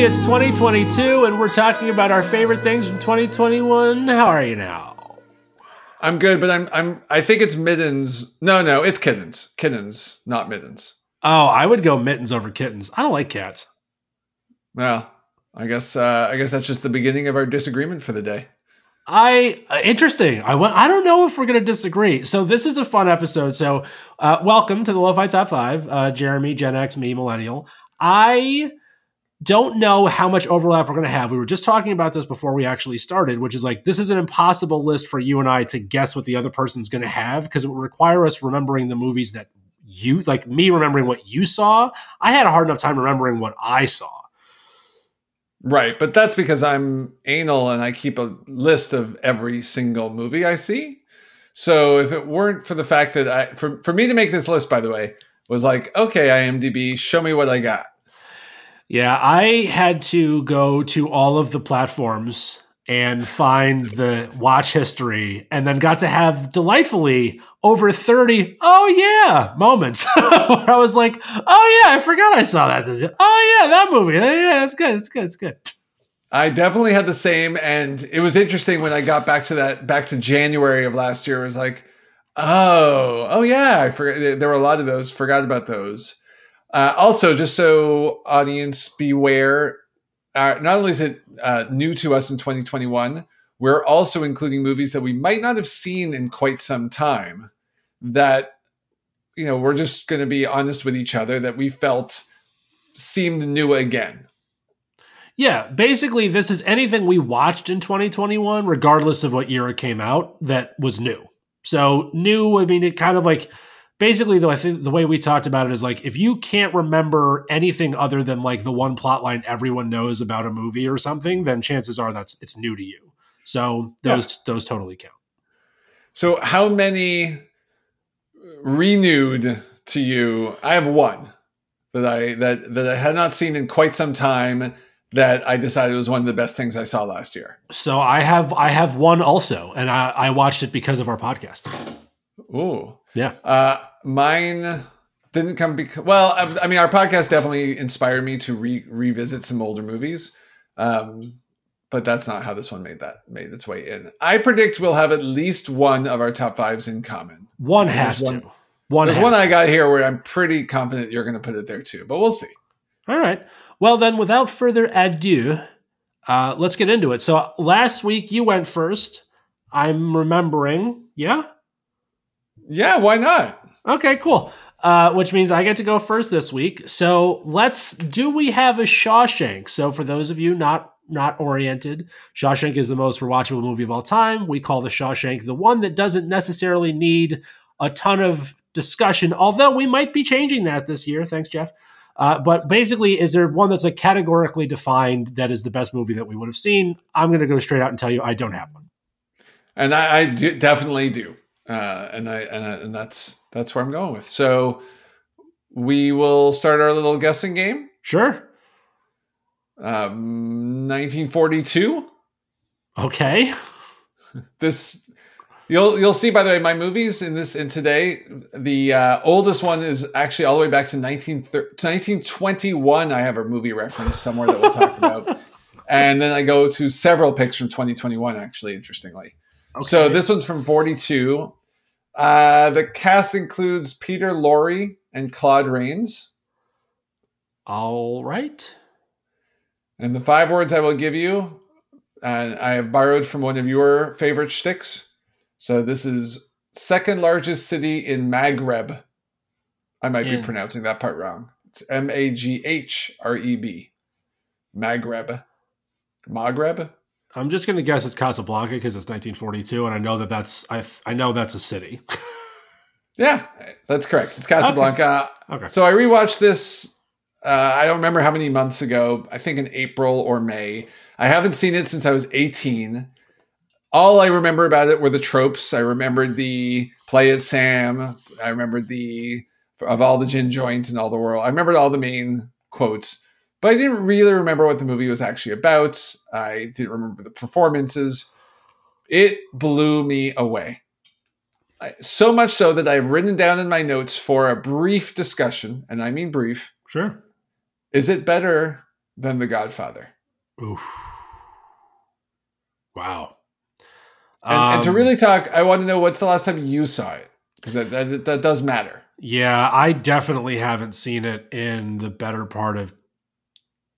everybody. It's 2022, and we're talking about our favorite things from 2021. How are you now? I'm good, but I'm I'm I think it's mittens. No, no, it's kittens. Kittens, not mittens. Oh, I would go mittens over kittens. I don't like cats. Well, I guess uh, I guess that's just the beginning of our disagreement for the day. I uh, interesting. I want. I don't know if we're going to disagree. So this is a fun episode. So uh, welcome to the Lo-Fi Top Five. Uh, Jeremy, Gen X, me, Millennial. I don't know how much overlap we're going to have. We were just talking about this before we actually started, which is like this is an impossible list for you and I to guess what the other person's going to have because it would require us remembering the movies that you like me remembering what you saw. I had a hard enough time remembering what I saw. Right, but that's because I'm anal and I keep a list of every single movie I see. So if it weren't for the fact that I for for me to make this list by the way was like, okay, IMDb, show me what I got. Yeah, I had to go to all of the platforms and find the watch history and then got to have delightfully over 30 oh yeah moments where I was like, oh yeah, I forgot I saw that. Oh yeah, that movie. Oh yeah, it's good. It's good. It's good. I definitely had the same and it was interesting when I got back to that back to January of last year. It was like, oh, oh yeah, I forgot there were a lot of those, forgot about those. Uh, also, just so audience beware, uh, not only is it uh, new to us in 2021, we're also including movies that we might not have seen in quite some time. That you know, we're just going to be honest with each other that we felt seemed new again. Yeah, basically, this is anything we watched in 2021, regardless of what year it came out, that was new. So new, I mean, it kind of like basically though i think the way we talked about it is like if you can't remember anything other than like the one plot line everyone knows about a movie or something then chances are that's it's new to you so those yeah. those totally count so how many renewed to you i have one that i that that i had not seen in quite some time that I decided was one of the best things I saw last year. So I have I have one also, and I, I watched it because of our podcast. Ooh, yeah. Uh, mine didn't come because well, I, I, mean, our podcast definitely inspired me to re- revisit some older movies. Um, but that's not how this one made that made its way in. I predict we'll have at least one of our top fives in common. One has there's to. One, one there's one to. I got here where I'm pretty confident you're going to put it there too, but we'll see. All right. Well, then, without further ado, uh, let's get into it. So last week you went first. I'm remembering. Yeah. Yeah. Why not? Okay, cool. Uh, which means I get to go first this week. So let's do we have a Shawshank? So for those of you not not oriented, Shawshank is the most rewatchable movie of all time. We call the Shawshank the one that doesn't necessarily need a ton of discussion, although we might be changing that this year. Thanks, Jeff. Uh, but basically, is there one that's a categorically defined that is the best movie that we would have seen? I'm going to go straight out and tell you I don't have one. And I, I do, definitely do, uh, and I and, I, and that's that's where I'm going with. So we will start our little guessing game. Sure. Um, 1942. Okay. This you'll you'll see by the way my movies in this in today the uh, oldest one is actually all the way back to 19, 1921 i have a movie reference somewhere that we'll talk about and then i go to several picks from 2021 actually interestingly okay. so this one's from 42 uh, the cast includes Peter Lorre and Claude Rains. All right. And the five words I will give you, and I have borrowed from one of your favorite shticks. So this is second largest city in Maghreb. I might be pronouncing that part wrong. It's M A G H R E B. Maghreb. Maghreb. I'm just going to guess it's Casablanca because it's 1942, and I know that that's I I know that's a city. yeah, that's correct. It's Casablanca. Okay. okay. So I rewatched this. Uh, I don't remember how many months ago. I think in April or May. I haven't seen it since I was 18. All I remember about it were the tropes. I remembered the play it Sam. I remembered the of all the gin joints in all the world. I remembered all the main quotes but I didn't really remember what the movie was actually about. I didn't remember the performances. It blew me away. So much so that I've written down in my notes for a brief discussion, and I mean brief. Sure. Is it better than The Godfather. Oof. Wow. And, um, and, to um, really talk, I want to know what's the last time you saw it because that, that, that does matter. Yeah, I definitely haven't seen it in the better part of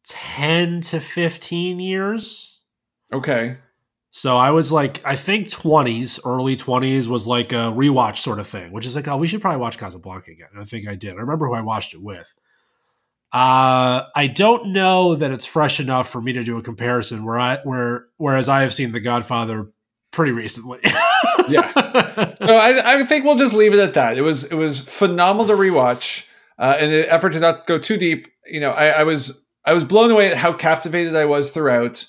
ten to fifteen years. Okay. So I was like, I think twenties, early twenties was like a rewatch sort of thing, which is like, oh, we should probably watch Casablanca again. And I think I did. I remember who I watched it with. Uh, I don't know that it's fresh enough for me to do a comparison where I where whereas I have seen The Godfather pretty recently. yeah. So I, I think we'll just leave it at that. It was it was phenomenal to rewatch. Uh, in the effort to not go too deep, you know, I, I was I was blown away at how captivated I was throughout.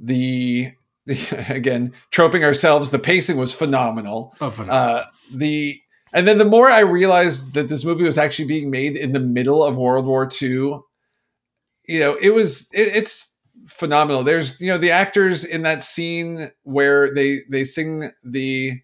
The, the again troping ourselves, the pacing was phenomenal. Oh, phenomenal. Uh, the and then the more I realized that this movie was actually being made in the middle of World War II, you know, it was it, it's phenomenal. There's you know the actors in that scene where they they sing the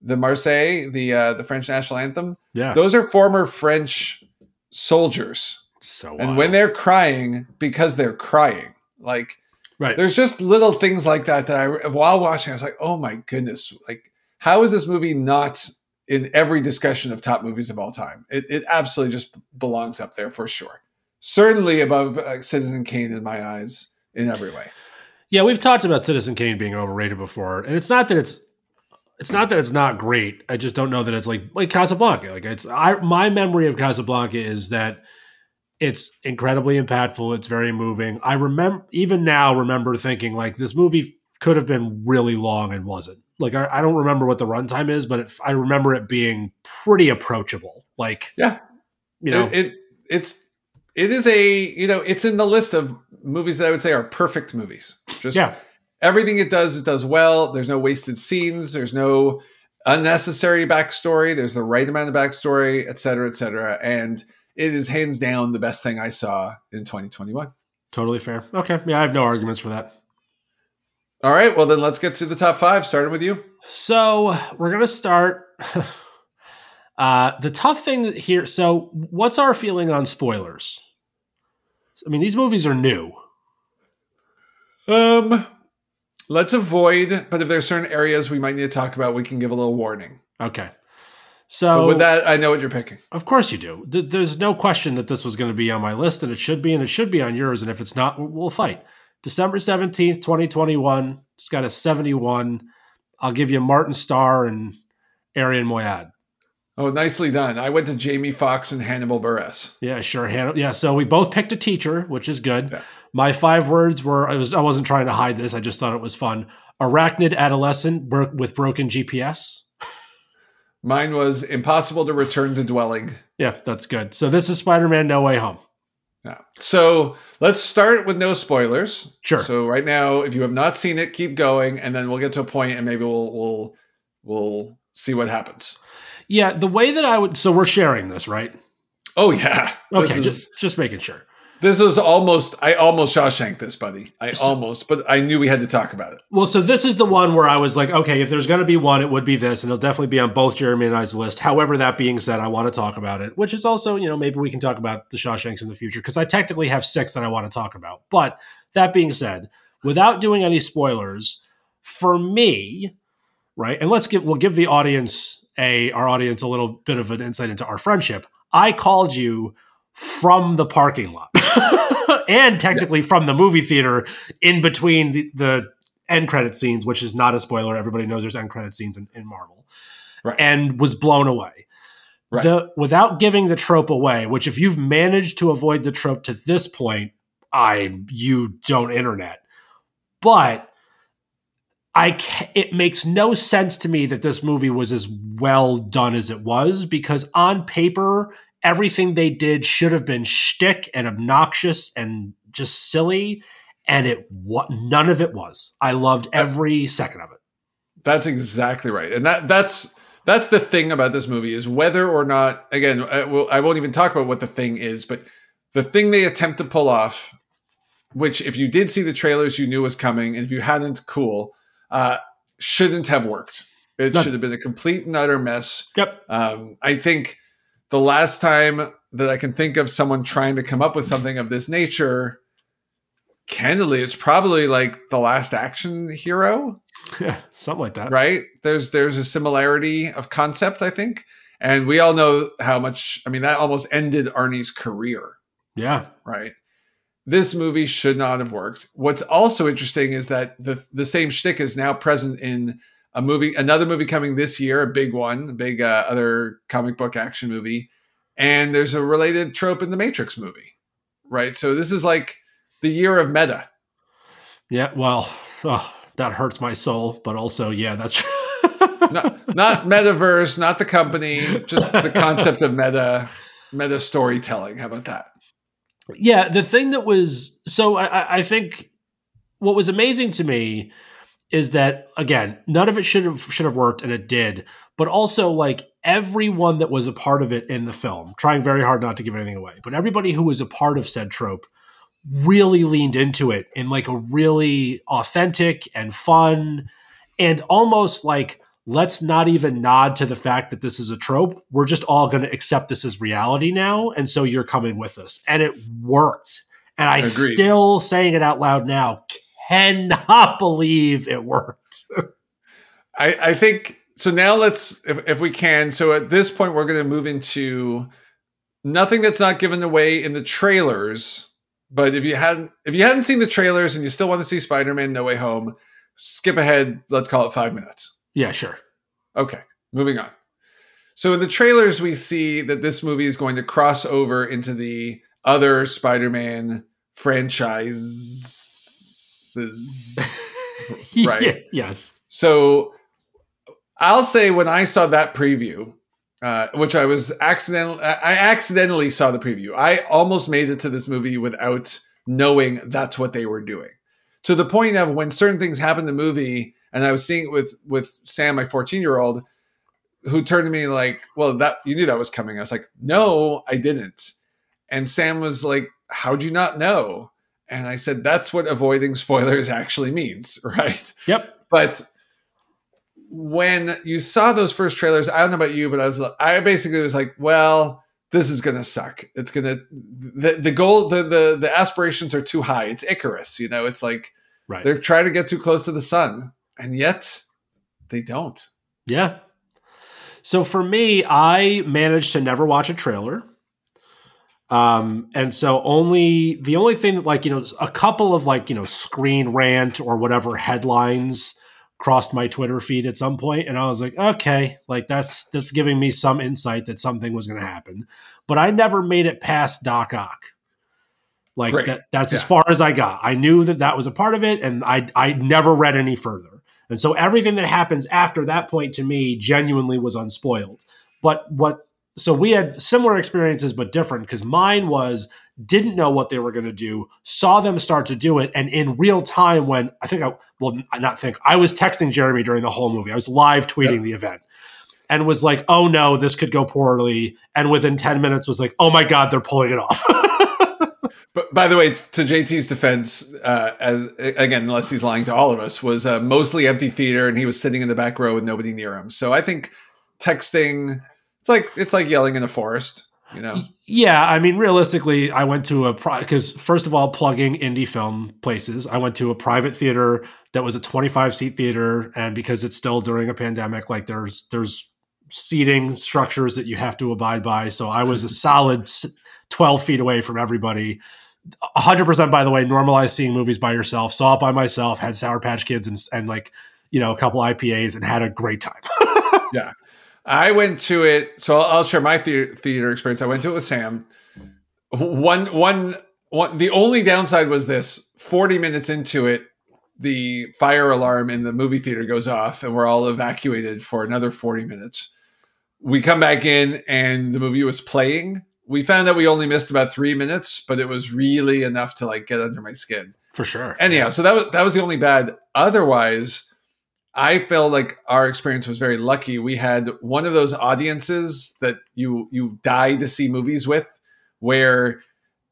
the Marseillaise, the uh, the French national anthem. Yeah, those are former French soldiers. So and when they're crying because they're crying, like right, there's just little things like that that I while watching I was like, oh my goodness, like how is this movie not in every discussion of top movies of all time? It it absolutely just belongs up there for sure. Certainly above uh, Citizen Kane in my eyes in every way. Yeah, we've talked about Citizen Kane being overrated before, and it's not that it's it's not that it's not great. I just don't know that it's like like Casablanca. Like it's I my memory of Casablanca is that it's incredibly impactful. It's very moving. I remember even now remember thinking like this movie could have been really long and wasn't. Like I, I don't remember what the runtime is, but it, I remember it being pretty approachable. Like yeah, you know, it, it it's it is a you know it's in the list of movies that I would say are perfect movies. Just yeah. everything it does, it does well. There's no wasted scenes. There's no unnecessary backstory. There's the right amount of backstory, et cetera, et cetera. And it is hands down the best thing I saw in 2021. Totally fair. Okay. Yeah, I have no arguments for that. All right. Well, then let's get to the top five, starting with you. So we're going to start. uh, the tough thing here. So, what's our feeling on spoilers? I mean, these movies are new. Um, let's avoid. But if there's certain areas we might need to talk about, we can give a little warning. Okay. So but with that, I know what you're picking. Of course you do. There's no question that this was going to be on my list, and it should be, and it should be on yours. And if it's not, we'll fight. December seventeenth, twenty twenty one. It's got a seventy one. I'll give you Martin Starr and Arian Moayed. Oh, nicely done. I went to Jamie Foxx and Hannibal Buress. Yeah, sure. Han- yeah, so we both picked a teacher, which is good. Yeah. My five words were I was I wasn't trying to hide this. I just thought it was fun. Arachnid adolescent with broken GPS. Mine was impossible to return to dwelling. Yeah, that's good. So this is Spider-Man No Way Home. Yeah. So let's start with no spoilers. Sure. So right now, if you have not seen it, keep going, and then we'll get to a point, and maybe we'll we'll we'll see what happens. Yeah, the way that I would. So we're sharing this, right? Oh yeah. Okay, is, just just making sure. This was almost. I almost Shawshank this, buddy. I almost, but I knew we had to talk about it. Well, so this is the one where I was like, okay, if there's going to be one, it would be this, and it'll definitely be on both Jeremy and I's list. However, that being said, I want to talk about it, which is also, you know, maybe we can talk about the Shawshanks in the future because I technically have six that I want to talk about. But that being said, without doing any spoilers, for me, right, and let's give we'll give the audience a our audience a little bit of an insight into our friendship. I called you from the parking lot and technically yeah. from the movie theater in between the, the, end credit scenes, which is not a spoiler. Everybody knows there's end credit scenes in, in Marvel, right. and was blown away. Right. The, without giving the trope away, which if you've managed to avoid the trope to this point, I you don't internet. But I it makes no sense to me that this movie was as well done as it was because on paper everything they did should have been shtick and obnoxious and just silly, and it what none of it was. I loved every second of it. That's exactly right, and that that's that's the thing about this movie is whether or not again I, will, I won't even talk about what the thing is, but the thing they attempt to pull off, which if you did see the trailers, you knew was coming, and if you hadn't, cool uh, shouldn't have worked. It should have been a complete and utter mess. Yep. Um, I think the last time that I can think of someone trying to come up with something of this nature candidly, it's probably like the last action hero. Yeah, something like that. Right? There's there's a similarity of concept, I think. And we all know how much I mean that almost ended Arnie's career. Yeah. Right. This movie should not have worked. What's also interesting is that the the same shtick is now present in a movie, another movie coming this year, a big one, a big uh, other comic book action movie, and there's a related trope in the Matrix movie, right? So this is like the year of meta. Yeah, well, oh, that hurts my soul, but also, yeah, that's not, not metaverse, not the company, just the concept of meta, meta storytelling. How about that? Yeah, the thing that was so I, I think what was amazing to me is that again, none of it should have should have worked, and it did. But also, like everyone that was a part of it in the film, trying very hard not to give anything away, but everybody who was a part of said trope really leaned into it in like a really authentic and fun and almost like let's not even nod to the fact that this is a trope. We're just all going to accept this as reality now. And so you're coming with us. And it worked. And I Agreed. still saying it out loud now cannot believe it worked. I, I think so. Now let's, if, if we can. So at this point, we're going to move into nothing that's not given away in the trailers. But if you hadn't, if you hadn't seen the trailers and you still want to see Spider-Man: No Way Home, skip ahead. Let's call it five minutes. Yeah, sure. Okay, moving on. So in the trailers, we see that this movie is going to cross over into the other Spider-Man franchise right? Yes. So I'll say when I saw that preview, uh, which I was accidental, I accidentally saw the preview. I almost made it to this movie without knowing that's what they were doing. To the point of when certain things happen in the movie, and I was seeing it with with Sam, my 14 year old, who turned to me like, "Well, that you knew that was coming." I was like, "No, I didn't." And Sam was like, "How'd you not know?" And I said, that's what avoiding spoilers actually means, right? Yep. But when you saw those first trailers, I don't know about you, but I was, I basically was like, well, this is gonna suck. It's gonna the the goal the the the aspirations are too high. It's Icarus, you know. It's like right. they're trying to get too close to the sun, and yet they don't. Yeah. So for me, I managed to never watch a trailer. Um, and so only the only thing that like, you know, a couple of like, you know, screen rant or whatever headlines crossed my Twitter feed at some point, and I was like, okay, like that's that's giving me some insight that something was going to happen. But I never made it past Doc Ock. Like that, that's yeah. as far as I got. I knew that that was a part of it, and I I never read any further. And so everything that happens after that point to me genuinely was unspoiled. But what so we had similar experiences but different because mine was didn't know what they were going to do saw them start to do it and in real time when i think i well not think i was texting jeremy during the whole movie. I was live tweeting the event and was like oh no this could go poorly. And within 10 minutes was like oh my god they're pulling it off. But by the way to jt's defense uh, as again unless he's lying to all of us was a mostly empty theater and he was sitting in the back row with nobody near him. So i think texting it's like it's like yelling in a forest you know? Yeah i mean realistically i went to a because first of all plugging indie film places i went to a private theater that was a 25 seat theater and because it's still during a pandemic like there's there's seating structures that you have to abide by so i was a solid 12 feet away from everybody. 100% by the way normalized seeing movies by yourself saw it by myself had sour patch kids and, and like you know a couple ipas and had a great time. Yeah I went to it, so I'll, I'll share my theater, theater experience. I went to it with Sam. One, one, one. The only downside was this: forty minutes into it, the fire alarm in the movie theater goes off, and we're all evacuated for another forty minutes. We come back in, and the movie was playing. We found out we only missed about three minutes, but it was really enough to like get under my skin. For sure. Anyhow, so that was that was the only bad. Otherwise, I felt like our experience was very lucky. We had one of those audiences that you you die to see movies with, where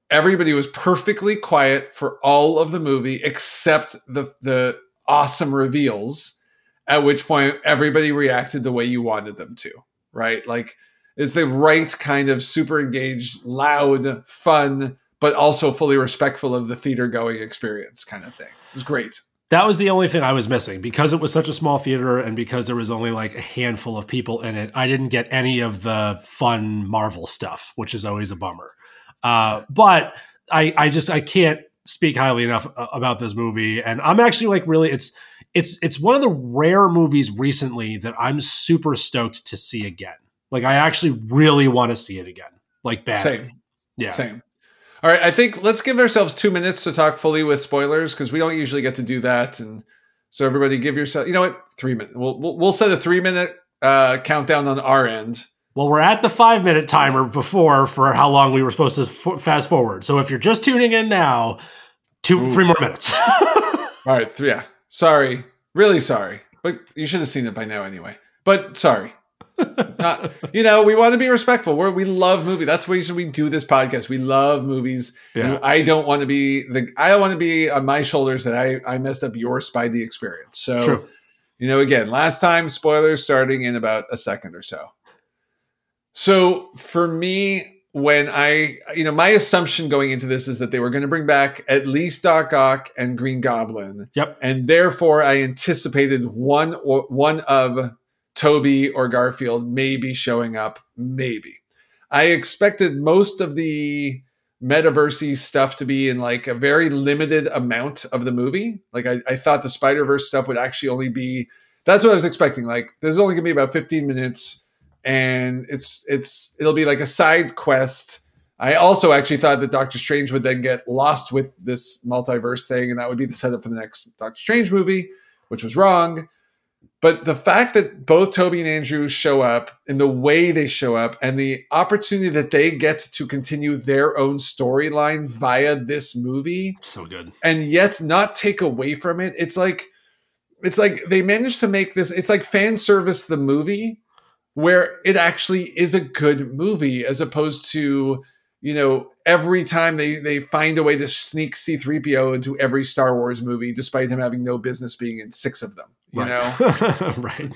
everybody was perfectly quiet for all of the movie except the the awesome reveals. At which point everybody reacted the way you wanted them to, right? Like it's the right kind of super engaged, loud, fun, but also fully respectful of the theater going experience kind of thing. It was great. That was the only thing I was missing because it was such a small theater and because there was only like a handful of people in it. I didn't get any of the fun Marvel stuff, which is always a bummer. Uh, but I, I just I can't speak highly enough about this movie, and I'm actually like really it's it's it's one of the rare movies recently that I'm super stoked to see again. Like I actually really want to see it again. Like bad. Same. Yeah. Same. All right, I think let's give ourselves two minutes to talk fully with spoilers because we don't usually get to do that. And so everybody, give yourself, you know what, three minutes. We'll we'll, we'll set a three minute uh, countdown on our end. Well, we're at the five minute timer before for how long we were supposed to f- fast forward. So if you're just tuning in now, two Ooh. three more minutes. All right, th- yeah. Sorry, really sorry, but you should have seen it by now anyway. But sorry. Not, you know, we want to be respectful. We're, we love movie. That's why we do this podcast. We love movies. Yeah. I don't want to be the. I don't want to be on my shoulders that I I messed up your Spidey experience. So, True. you know, again, last time spoilers starting in about a second or so. So for me, when I, you know, my assumption going into this is that they were going to bring back at least Doc Ock and Green Goblin. Yep. And therefore, I anticipated one or one of Tobey or Garfield maybe showing up, maybe. I expected most of the metaversey stuff to be in like a very limited amount of the movie. Like I, I thought the Spider Verse stuff would actually only be. That's what I was expecting. Like this is only gonna be about 15 minutes, and it's it's it'll be like a side quest. I also actually thought that Doctor Strange would then get lost with this multiverse thing, and that would be the setup for the next Doctor Strange movie, which was wrong. But the fact that both Tobey and Andrew show up in the way they show up and the opportunity that they get to continue their own storyline via this movie. So good. And yet not take away from it. It's like it's like they managed to make this it's like fan service the movie where it actually is a good movie as opposed to you know, every time they they find a way to sneak C3PO into every Star Wars movie, despite him having no business being in six of them. You right. know? right.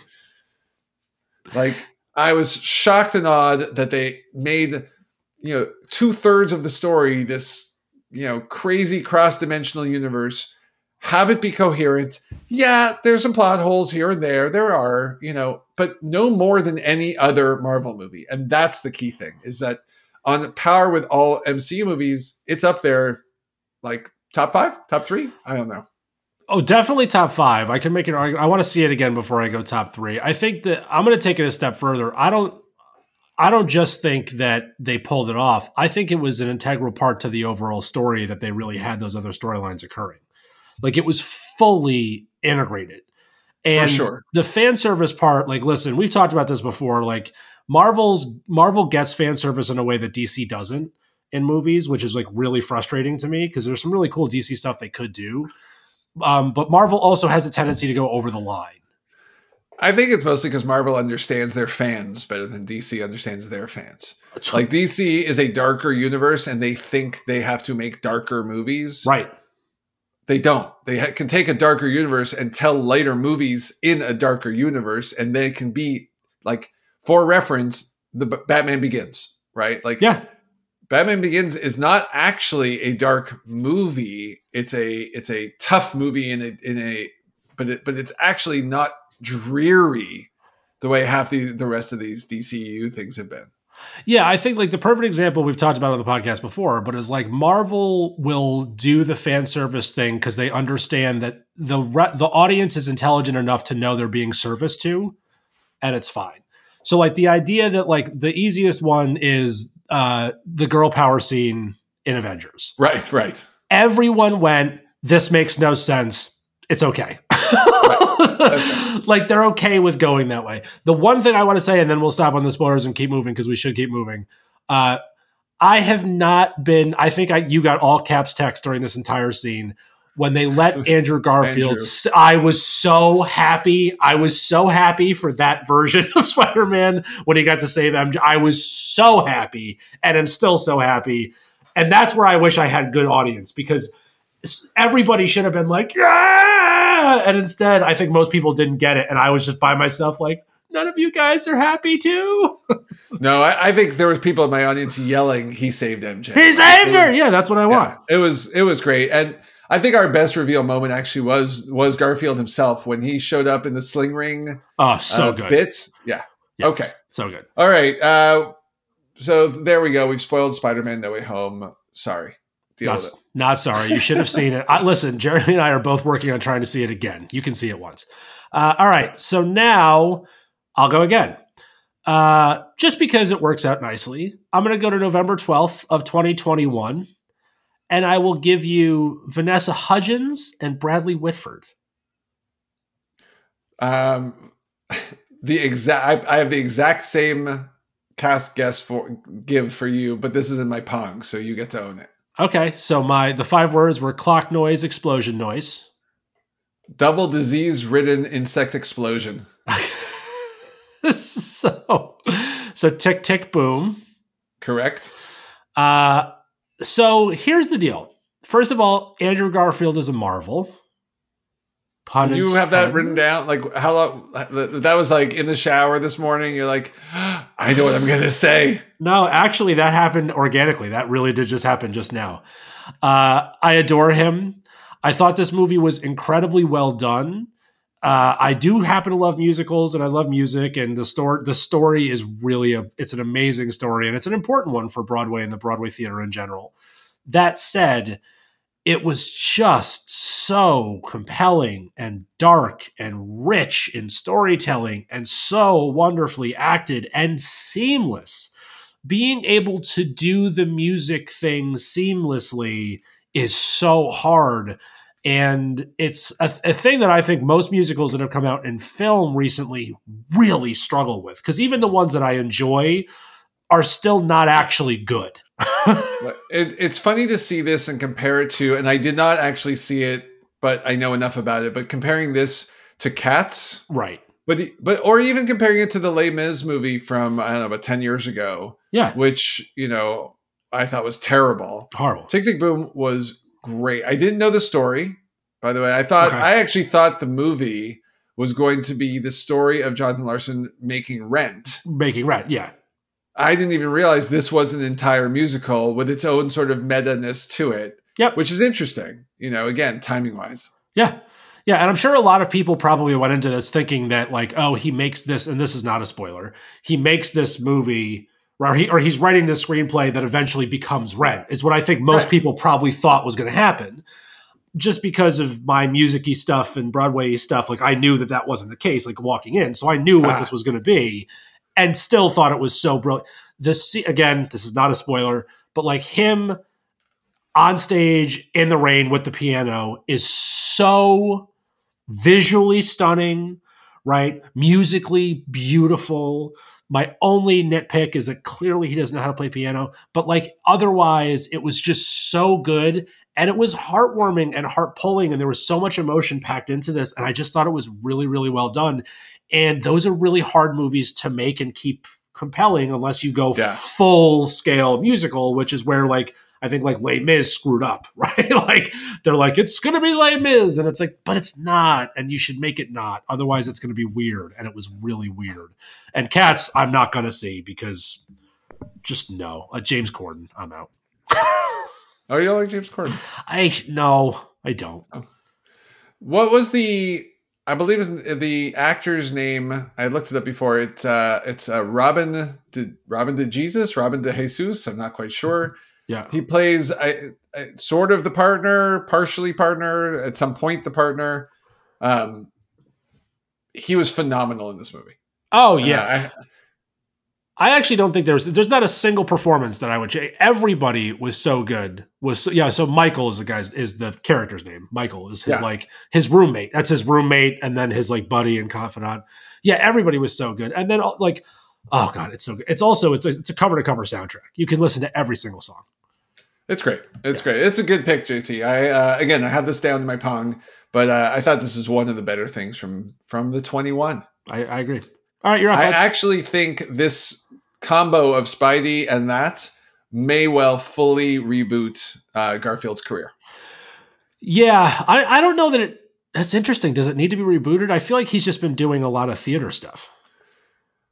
Like I was shocked and awed that they made, you know, two thirds of the story, this, you know, crazy cross-dimensional universe, have it be coherent. Yeah, there's some plot holes here and there. There are, you know, but no more than any other Marvel movie. And that's the key thing is that on power with all MCU movies, it's up there like top five, top three. I don't know. Oh, definitely top five. I can make an argument. I want to see it again before I go top three. I think that I'm going to take it a step further. I don't. I don't just think that they pulled it off. I think it was an integral part to the overall story that they really had those other storylines occurring. Like it was fully integrated. And sure. the fan service part, like, listen, we've talked about this before. Like, Marvel's Marvel gets fan service in a way that DC doesn't in movies, which is like really frustrating to me because there's some really cool DC stuff they could do. Um, but Marvel also has a tendency to go over the line. I think it's mostly because Marvel understands their fans better than DC understands their fans. Like DC is a darker universe, and they think they have to make darker movies. Right. They don't. They ha- can take a darker universe and tell lighter movies in a darker universe, and they can be like for reference, the B- Batman Begins, right? Like, yeah, Batman Begins is not actually a dark movie. It's a it's a tough movie in a in a but it but it's actually not dreary the way half the the rest of these DCU things have been. Yeah, I think like the perfect example we've talked about on the podcast before, but is like Marvel will do the fan service thing because they understand that the re- the audience is intelligent enough to know they're being serviced to, and it's fine. So like the idea that like the easiest one is uh the girl power scene in Avengers. Right, right. Everyone went, this makes no sense. It's okay. right. like they're okay with going that way. The one thing I want to say, and then we'll stop on the spoilers and keep moving because we should keep moving. Uh, I have not been. I think I you got all caps text during this entire scene when they let Andrew Garfield. Andrew. I was so happy. I was so happy for that version of Spider Man when he got to save MJ. I was so happy, and I'm still so happy. And that's where I wish I had good audience because everybody should have been like, yeah. And instead, I think most people didn't get it. And I was just by myself, like, none of you guys are happy too. no, I, I, think there was people in my audience yelling, "He saved MJ! He saved her!" yeah, that's what I want. Yeah, it was it was great, and I think our best reveal moment actually was was Garfield himself when he showed up in the sling ring. Oh, so uh, good bits. Yeah. yeah. Okay. So good. All right. Uh, so there we go. We've spoiled Spider-Man: No Way Home. Sorry. Deal not, not sorry. You should have seen it. I, listen, Jeremy and I are both working on trying to see it again. You can see it once. Uh, all right. So now I'll go again. Uh, just because it works out nicely, I'm going to go to November 12th of 2021, and I will give you Vanessa Hudgens and Bradley Whitford. Um, the exact I, I have the exact same cast guess for give for you, but this is in my pong, so you get to own it. Okay, so my the five words were clock noise, explosion noise, double disease ridden insect explosion. so so tick tick boom. Correct. Uh so here's the deal. First of all, Andrew Garfield is a marvel. Pun Did you have that written down? Like how long? That was like in the shower this morning. You're like, I know what I'm gonna say. No, actually, that happened organically. That really did just happen just now. Uh, I adore him. I thought this movie was incredibly well done. Uh, I do happen to love musicals and I love music and the story the story is really a it's an amazing story and it's an important one for Broadway and the Broadway theater in general. That said, it was just so compelling and dark and rich in storytelling and so wonderfully acted and seamless. Being able to do the music thing seamlessly is so hard. And it's a, a, thing that I think most musicals that have come out in film recently really struggle with. Because even the ones that I enjoy are still not actually good. it, it's funny to see this and compare it to, and I did not actually see it, but I know enough about it. But comparing this to Cats, right? But but or even comparing it to the Les Mis movie from I don't know about ten years ago, yeah, which you know I thought was terrible, horrible. Tick Tick Boom was great. I didn't know the story, by the way. I thought okay. I actually thought the movie was going to be the story of Jonathan Larson making Rent, making Rent, yeah I didn't even realize this was an entire musical with its own sort of meta ness to it. Yep. Which is interesting, you know, again, timing wise. Yeah. Yeah. And I'm sure a lot of people probably went into this thinking that, like, oh, he makes this, and this is not a spoiler, he makes this movie. Or, he, or he's writing this screenplay that eventually becomes Rent, is what I think most right. people probably thought was going to happen just because of my musicy stuff and Broadway stuff, like I knew that that wasn't the case, like walking in. So I knew what ah. this was going to be and still thought it was so brilliant. This again, this is not a spoiler, but like him on stage in the rain with the piano is so visually stunning, right? Musically beautiful. My only nitpick is that clearly he doesn't know how to play piano, but like otherwise, it was just so good and it was heartwarming and heart pulling and there was so much emotion packed into this and i just thought it was really really well done and those are really hard movies to make and keep compelling unless you go yeah. full scale musical, which is where like I think like Les Mis screwed up, right? like they're like it's gonna be Les Mis, and it's like, but it's not, and you should make it not. Otherwise, it's gonna be weird, and it was really weird. And Cats, I'm not gonna see because just no. Uh, James Corden, I'm out. oh, you don't like James Corden? I no, I don't. Oh. What was the I believe is the actor's name. I looked it up before. It's uh, it's uh, Robin de Robin de Jesus, Robin de Jesus. I'm not quite sure. Yeah, he plays sort of the partner, partially partner, at some point the partner. Um, he was phenomenal in this movie. Oh yeah, uh, I actually don't think there's there's not a single performance that I would say. Everybody was so good. Was so, yeah. So Michael is the guy's is the character's name. Michael is his yeah. like his roommate. That's his roommate, and then his like buddy and confidant. Yeah, everybody was so good. And then like, oh god, it's so good. It's also it's a, it's a cover to cover soundtrack. You can listen to every single song. It's great. It's yeah. great. It's a good pick, JT. I uh, again, I have this down in my pong, but uh, I thought this is one of the better things from from the twenty one. I, I agree. All right, you're up. I actually think this combo of Spidey and that may well fully reboot uh, Garfield's career. Yeah, I, I don't know that it. That's interesting. Does it need to be rebooted? I feel like he's just been doing a lot of theater stuff.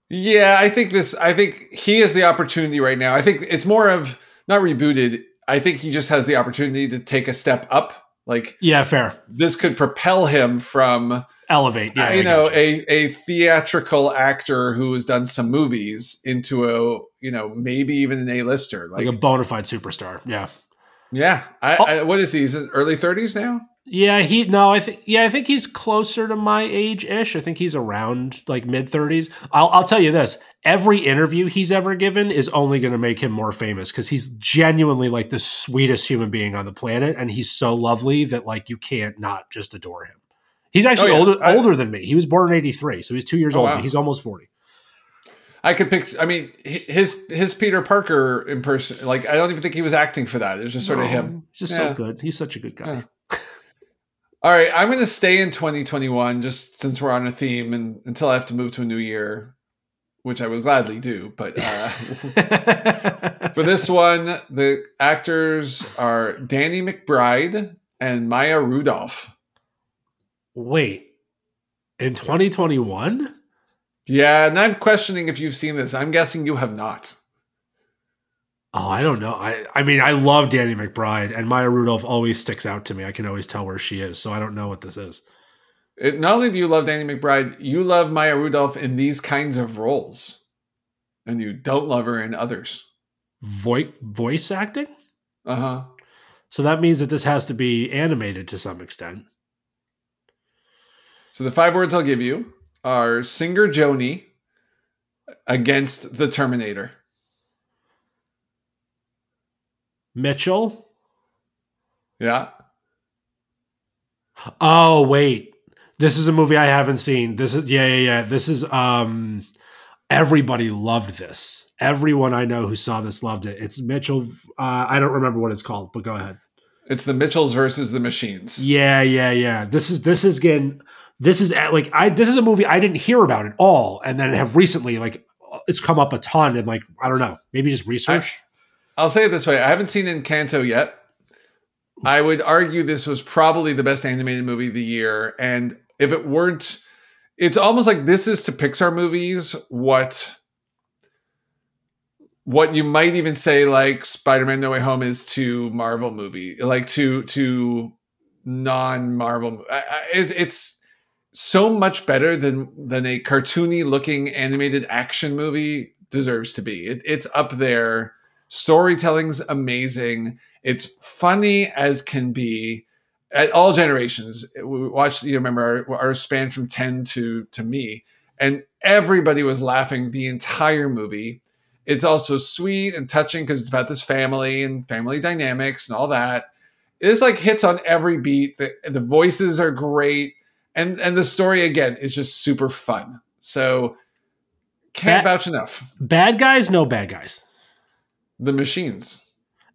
Yeah, I think this. I think he has the opportunity right now. I think it's more of not rebooted. I think he just has the opportunity to take a step up. Like, yeah, fair. This could propel him from elevate. Yeah, uh, you know, a a theatrical actor who has done some movies into a you know maybe even an A lister, like, like, a bona fide superstar. Yeah, yeah. I, oh. I, what is he? He's early thirties now. Yeah, he no, I think yeah, I think he's closer to my age ish. I think he's around like mid thirties. I'll I'll tell you this: every interview he's ever given is only going to make him more famous because he's genuinely like the sweetest human being on the planet, and he's so lovely that like you can't not just adore him. He's actually oh, yeah. older I, older than me. He was born in eighty three, so he's two years oh, older. Wow. He's almost forty. I could pick. I mean, his his Peter Parker in person. Like, I don't even think he was acting for that. It was just sort no, of him. He's just yeah. so good. He's such a good guy. Yeah. All right, I'm going to stay in 2021 just since we're on a theme, and until I have to move to a new year, which I would gladly do. But uh, for this one, the actors are Danny McBride and Maya Rudolph. Wait, in 2021? Yeah, and I'm questioning if you've seen this. I'm guessing you have not. Oh, I don't know. I I mean, I love Danny McBride, and Maya Rudolph always sticks out to me. I can always tell where she is, so I don't know what this is. It, not only do you love Danny McBride, you love Maya Rudolph in these kinds of roles, and you don't love her in others. Voice voice acting. Uh huh. So that means that this has to be animated to some extent. So the five words I'll give you are Singer Joni against the Terminator. Mitchell. Yeah. Oh wait, this is a movie I haven't seen. This is yeah yeah yeah. This is um. Everybody loved this. Everyone I know who saw this loved it. It's Mitchell. Uh, I don't remember what it's called, but go ahead. It's the Mitchells versus the Machines. Yeah, yeah, yeah. This is this is getting this is like I this is a movie I didn't hear about at all, and then have recently like it's come up a ton, and like I don't know, maybe just research. I'll say it this way: I haven't seen Encanto yet. I would argue this was probably the best animated movie of the year, and if it weren't, it's almost like this is to Pixar movies what what you might even say like Spider-Man No Way Home is to Marvel movie, like to to non-Marvel. It, it's so much better than than a cartoony looking animated action movie deserves to be. It, it's up there Storytelling's amazing. It's funny as can be at all generations. We watched, you remember our, our span from 10 to, to me, and everybody was laughing the entire movie. It's also sweet and touching because it's about this family and family dynamics and all that. It's like hits on every beat. The, the voices are great. And, and the story, again, is just super fun. So can't bad, vouch enough. Bad guys, no bad guys the machines.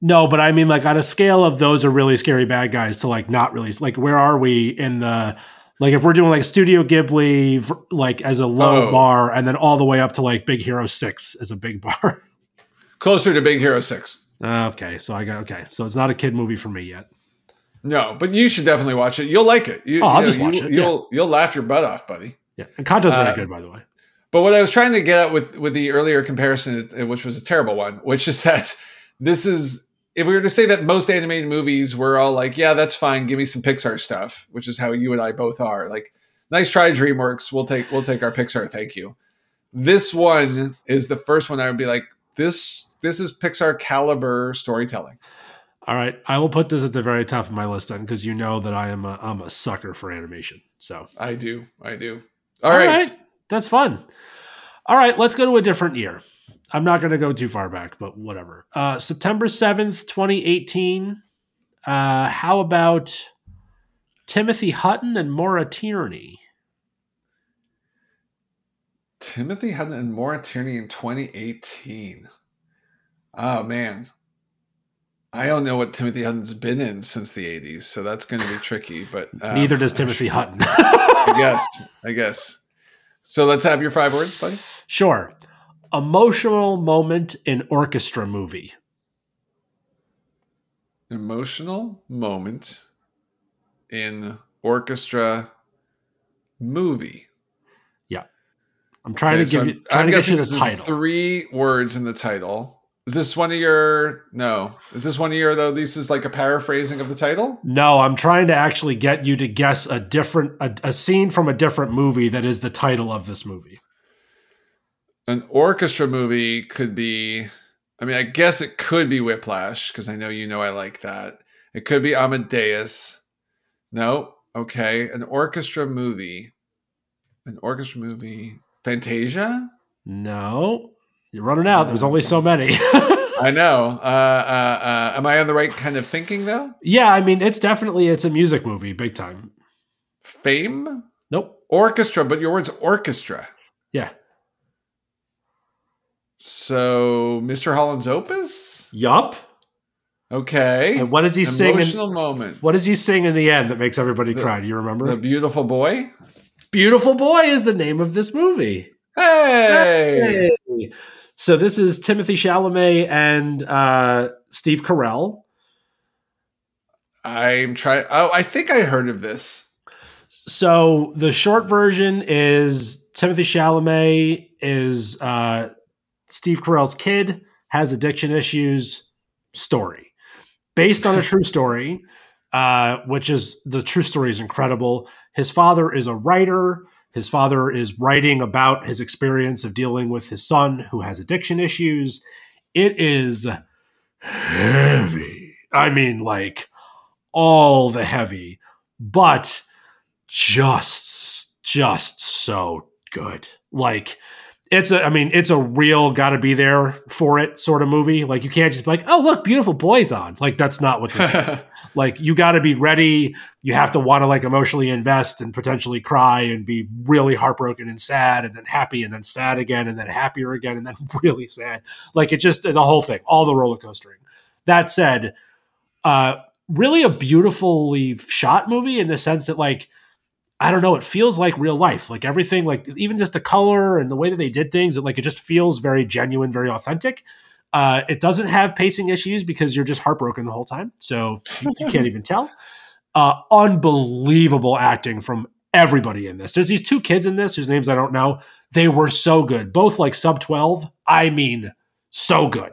No, but I mean, like on a scale of those are really scary bad guys to like not really like where are we in the like if we're doing like Studio Ghibli like as a low oh. bar and then all the way up to like Big Hero Six as a big bar. Closer to Big Hero Six. Okay, so I got okay, so it's not a kid movie for me yet. No, but you should definitely watch it. You'll like it. You, oh, I'll you just know, watch you, it. You'll you'll laugh your butt off, buddy. Yeah, and Encanto's very uh, good, by the way. But what I was trying to get at with with the earlier comparison, which was a terrible one, which is that this is if we were to say that most animated movies were all like, yeah, that's fine, give me some Pixar stuff, which is how you and I both are. Like, nice try, DreamWorks. We'll take we'll take our Pixar, thank you. This one is the first one I would be like, this this is Pixar caliber storytelling. All right, I will put this at the very top of my list then, because you know that I am a I'm a sucker for animation. So I do, I do. all, all right. right, that's fun. All right, let's go to a different year. I'm not going to go too far back, but whatever. Uh, September 7th, 2018. Uh, how about Timothy Hutton and Maura Tierney? Timothy Hutton and Maura Tierney in 2018. Oh, man. I don't know what Timothy Hutton's been in since the 80s, so that's going to be tricky. But um, neither does Timothy Hutton. I guess. I guess. So let's have your five words, buddy. Sure emotional moment in orchestra movie. Emotional moment in orchestra movie. Yeah. I'm trying okay, to give so you. I'm guessing this is three words in the title. Is this one of your? No. Is this one of your though? This is like a paraphrasing of the title. No, I'm trying to actually get you to guess a different a, a scene from a different movie that is the title of this movie. An orchestra movie could be. I mean, I guess it could be Whiplash because I know you know I like that. It could be Amadeus. No, okay, an orchestra movie. An orchestra movie. Fantasia? No. You're running out. There's only so many. I know. Uh, uh, uh, am I on the right kind of thinking though? Yeah, I mean, it's definitely it's a music movie, big time. Fame? Nope. Orchestra, but your word's orchestra. Yeah. So, Mr. Holland's Opus? Yup. Okay. And what does he sing? Emotional moment. What does he sing in the end that makes everybody the, cry? Do you remember? The Beautiful Boy. Beautiful Boy is the name of this movie. Hey. hey. So this is Timothée Chalamet and uh, Steve Carell. I'm trying. Oh, I think I heard of this. So the short version is Timothée Chalamet is uh, Steve Carell's kid, has addiction issues. Story based on a true story, uh, which is the true story is incredible. His father is a writer. His father is writing about his experience of dealing with his son who has addiction issues. It is heavy. I mean, like all the heavy, but just, just so good. Like, it's a, I mean, it's a real got to be there for it sort of movie. Like you can't just be like, oh look, beautiful boys on. Like that's not what this is. Like you got to be ready. You have to want to like emotionally invest and potentially cry and be really heartbroken and sad and then happy and then sad again and then happier again and then really sad. Like it just the whole thing, all the roller coastering. That said, uh, really a beautifully shot movie in the sense that like I don't know, it feels like real life. Like everything, like even just the color and the way that they did things, it like it just feels very genuine, very authentic. Uh, it doesn't have pacing issues because you're just heartbroken the whole time, so you can't even tell. Uh, unbelievable acting from everybody in this. There's these two kids in this whose names I don't know. They were so good, both like sub twelve. I mean, so good.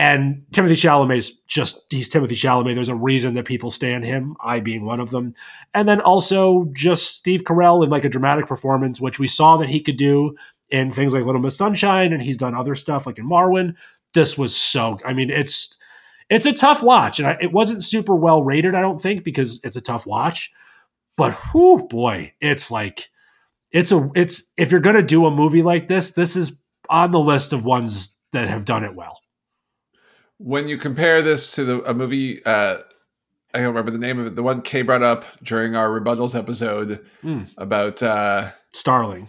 And Timothée Chalamet's just he's Timothée Chalamet. There's a reason that people stand him, I being one of them. And then also just Steve Carell in like a dramatic performance, which we saw that he could do in things like Little Miss Sunshine, and he's done other stuff like in Marwen. This was so. I mean, it's it's a tough watch, and I, it wasn't super well rated. I don't think because it's a tough watch. But whoo, boy, it's like it's a it's if you're gonna do a movie like this, this is on the list of ones that have done it well when you compare this to the a movie uh, I don't remember the name of it. The one Kay brought up during our rebuttals episode mm. about uh, Starling.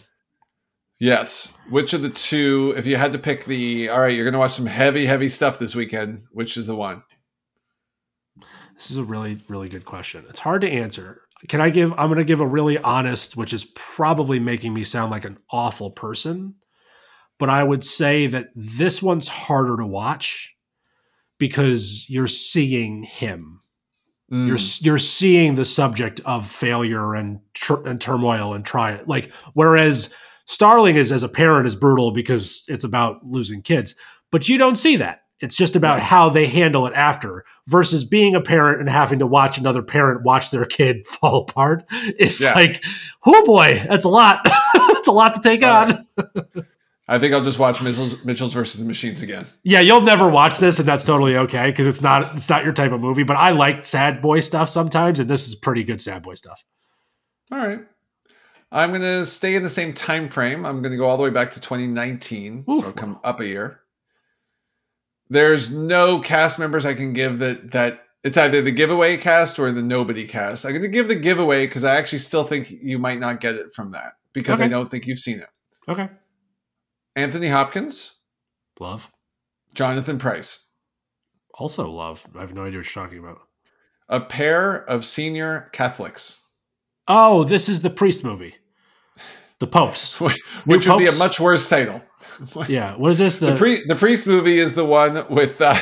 Yes. Which of the two, if you had to pick the, all right, you're going to watch some heavy, heavy stuff this weekend, which is the one? This is a really, really good question. It's hard to answer. Can I give, I'm going to give a really honest, which is probably making me sound like an awful person, but I would say that this one's harder to watch because you're seeing him. Mm. You're you're seeing the subject of failure and tr- and turmoil and try like whereas Starling is as a parent is brutal because it's about losing kids, but you don't see that. It's just about right. how they handle it after versus being a parent and having to watch another parent watch their kid fall apart. It's yeah. like, oh boy, that's a lot. that's a lot to take All on. Right. I think I'll just watch Mitchell's, Mitchell's versus the Machines again. Yeah, you'll never watch this, and that's totally okay because it's not it's not your type of movie. But I like sad boy stuff sometimes, and this is pretty good sad boy stuff. All right, I'm gonna stay in the same time frame. I'm gonna go all the way back to 2019, Ooh. so I'll come up a year. There's no cast members I can give that that it's either the giveaway cast or the nobody cast. I'm gonna give the giveaway because I actually still think you might not get it from that because okay. I don't think you've seen it. Okay. Anthony Hopkins. Love. Jonathan Pryce. Also love. I have no idea what you're talking about. A pair of senior Catholics. Oh, this is the priest movie. The popes. Which would popes? be a much worse title. yeah. What is this? The, the, the priest movie is the one with uh,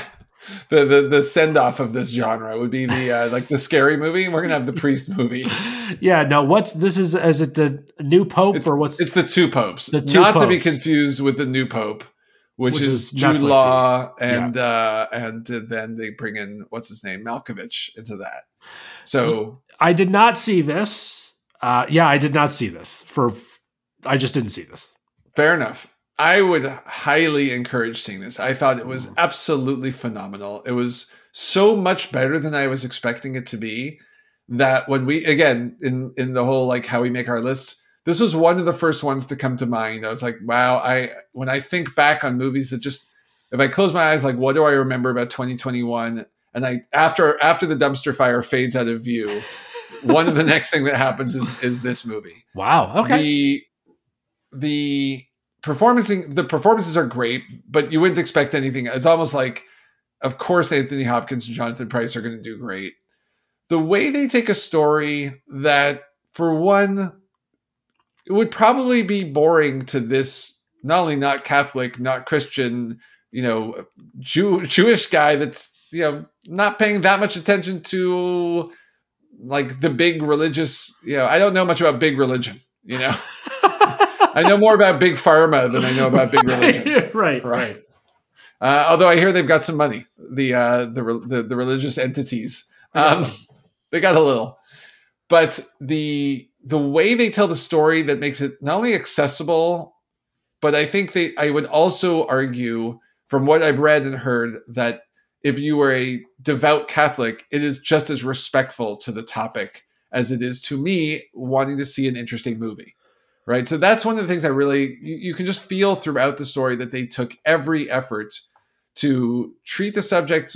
the the, the send off of this genre would be the uh, like the scary movie. We're gonna have the priest movie. Yeah. No. What's this? Is is it the new pope it's, or what's? It's the two popes. The two not popes. to be confused with the new pope, which, Which is, is Jude Netflix, Law, and uh, and then they bring in what's his name Malkovich into that. So I did not see this. Uh, yeah, I did not see this. For I just didn't see this. fair enough. I would highly encourage seeing this. I thought it was mm. absolutely phenomenal. It was so much better than I was expecting it to be. That when we again in in the whole like how we make our lists, this was one of the first ones to come to mind. I was like, wow, I when I think back on movies that just if I close my eyes, like what do I remember about 2021? And I after after the dumpster fire fades out of view, one of the next thing that happens is is this movie. Wow. Okay. The the performancing the performances are great, but you wouldn't expect anything. It's almost like, of course, Anthony Hopkins and Jonathan Pryce are going to do great. The way they take a story that, for one, it would probably be boring to this not only not Catholic, not Christian, you know, Jew, Jewish guy that's you know not paying that much attention to like the big religious. You know, I don't know much about big religion. You know. I know more about big pharma than I know about big religion. right, right. Uh, although I hear they've got some money, the uh, the, the, the religious entities, um, they got a little, but the the way they tell the story that makes it not only accessible, but I think they I would also argue from what I've read and heard that if you were a devout Catholic, it is just as respectful to the topic as it is to me wanting to see an interesting movie right? So that's one of the things i really you, you, can just feel throughout the story that they took every effort to treat the subject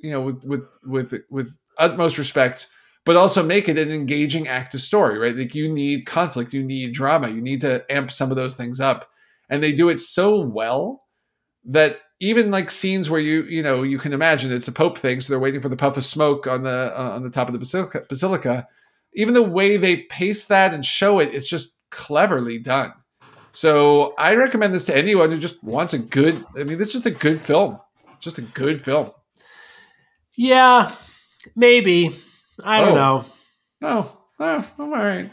you know with with with with utmost respect but also make it an engaging active story right? Like you need conflict you need drama you need to amp some of those things up. And they do it so well that even like scenes where you you know you can imagine it's a pope thing so they're waiting for the puff of smoke on the uh, on the top of the basilica, basilica. Even the way they pace that and show it it's just cleverly done. So I recommend this to anyone who just wants a good. I mean, this is just a good film. Just a good film. Yeah, maybe. I don't Oh. know. Oh, oh, I'm all right.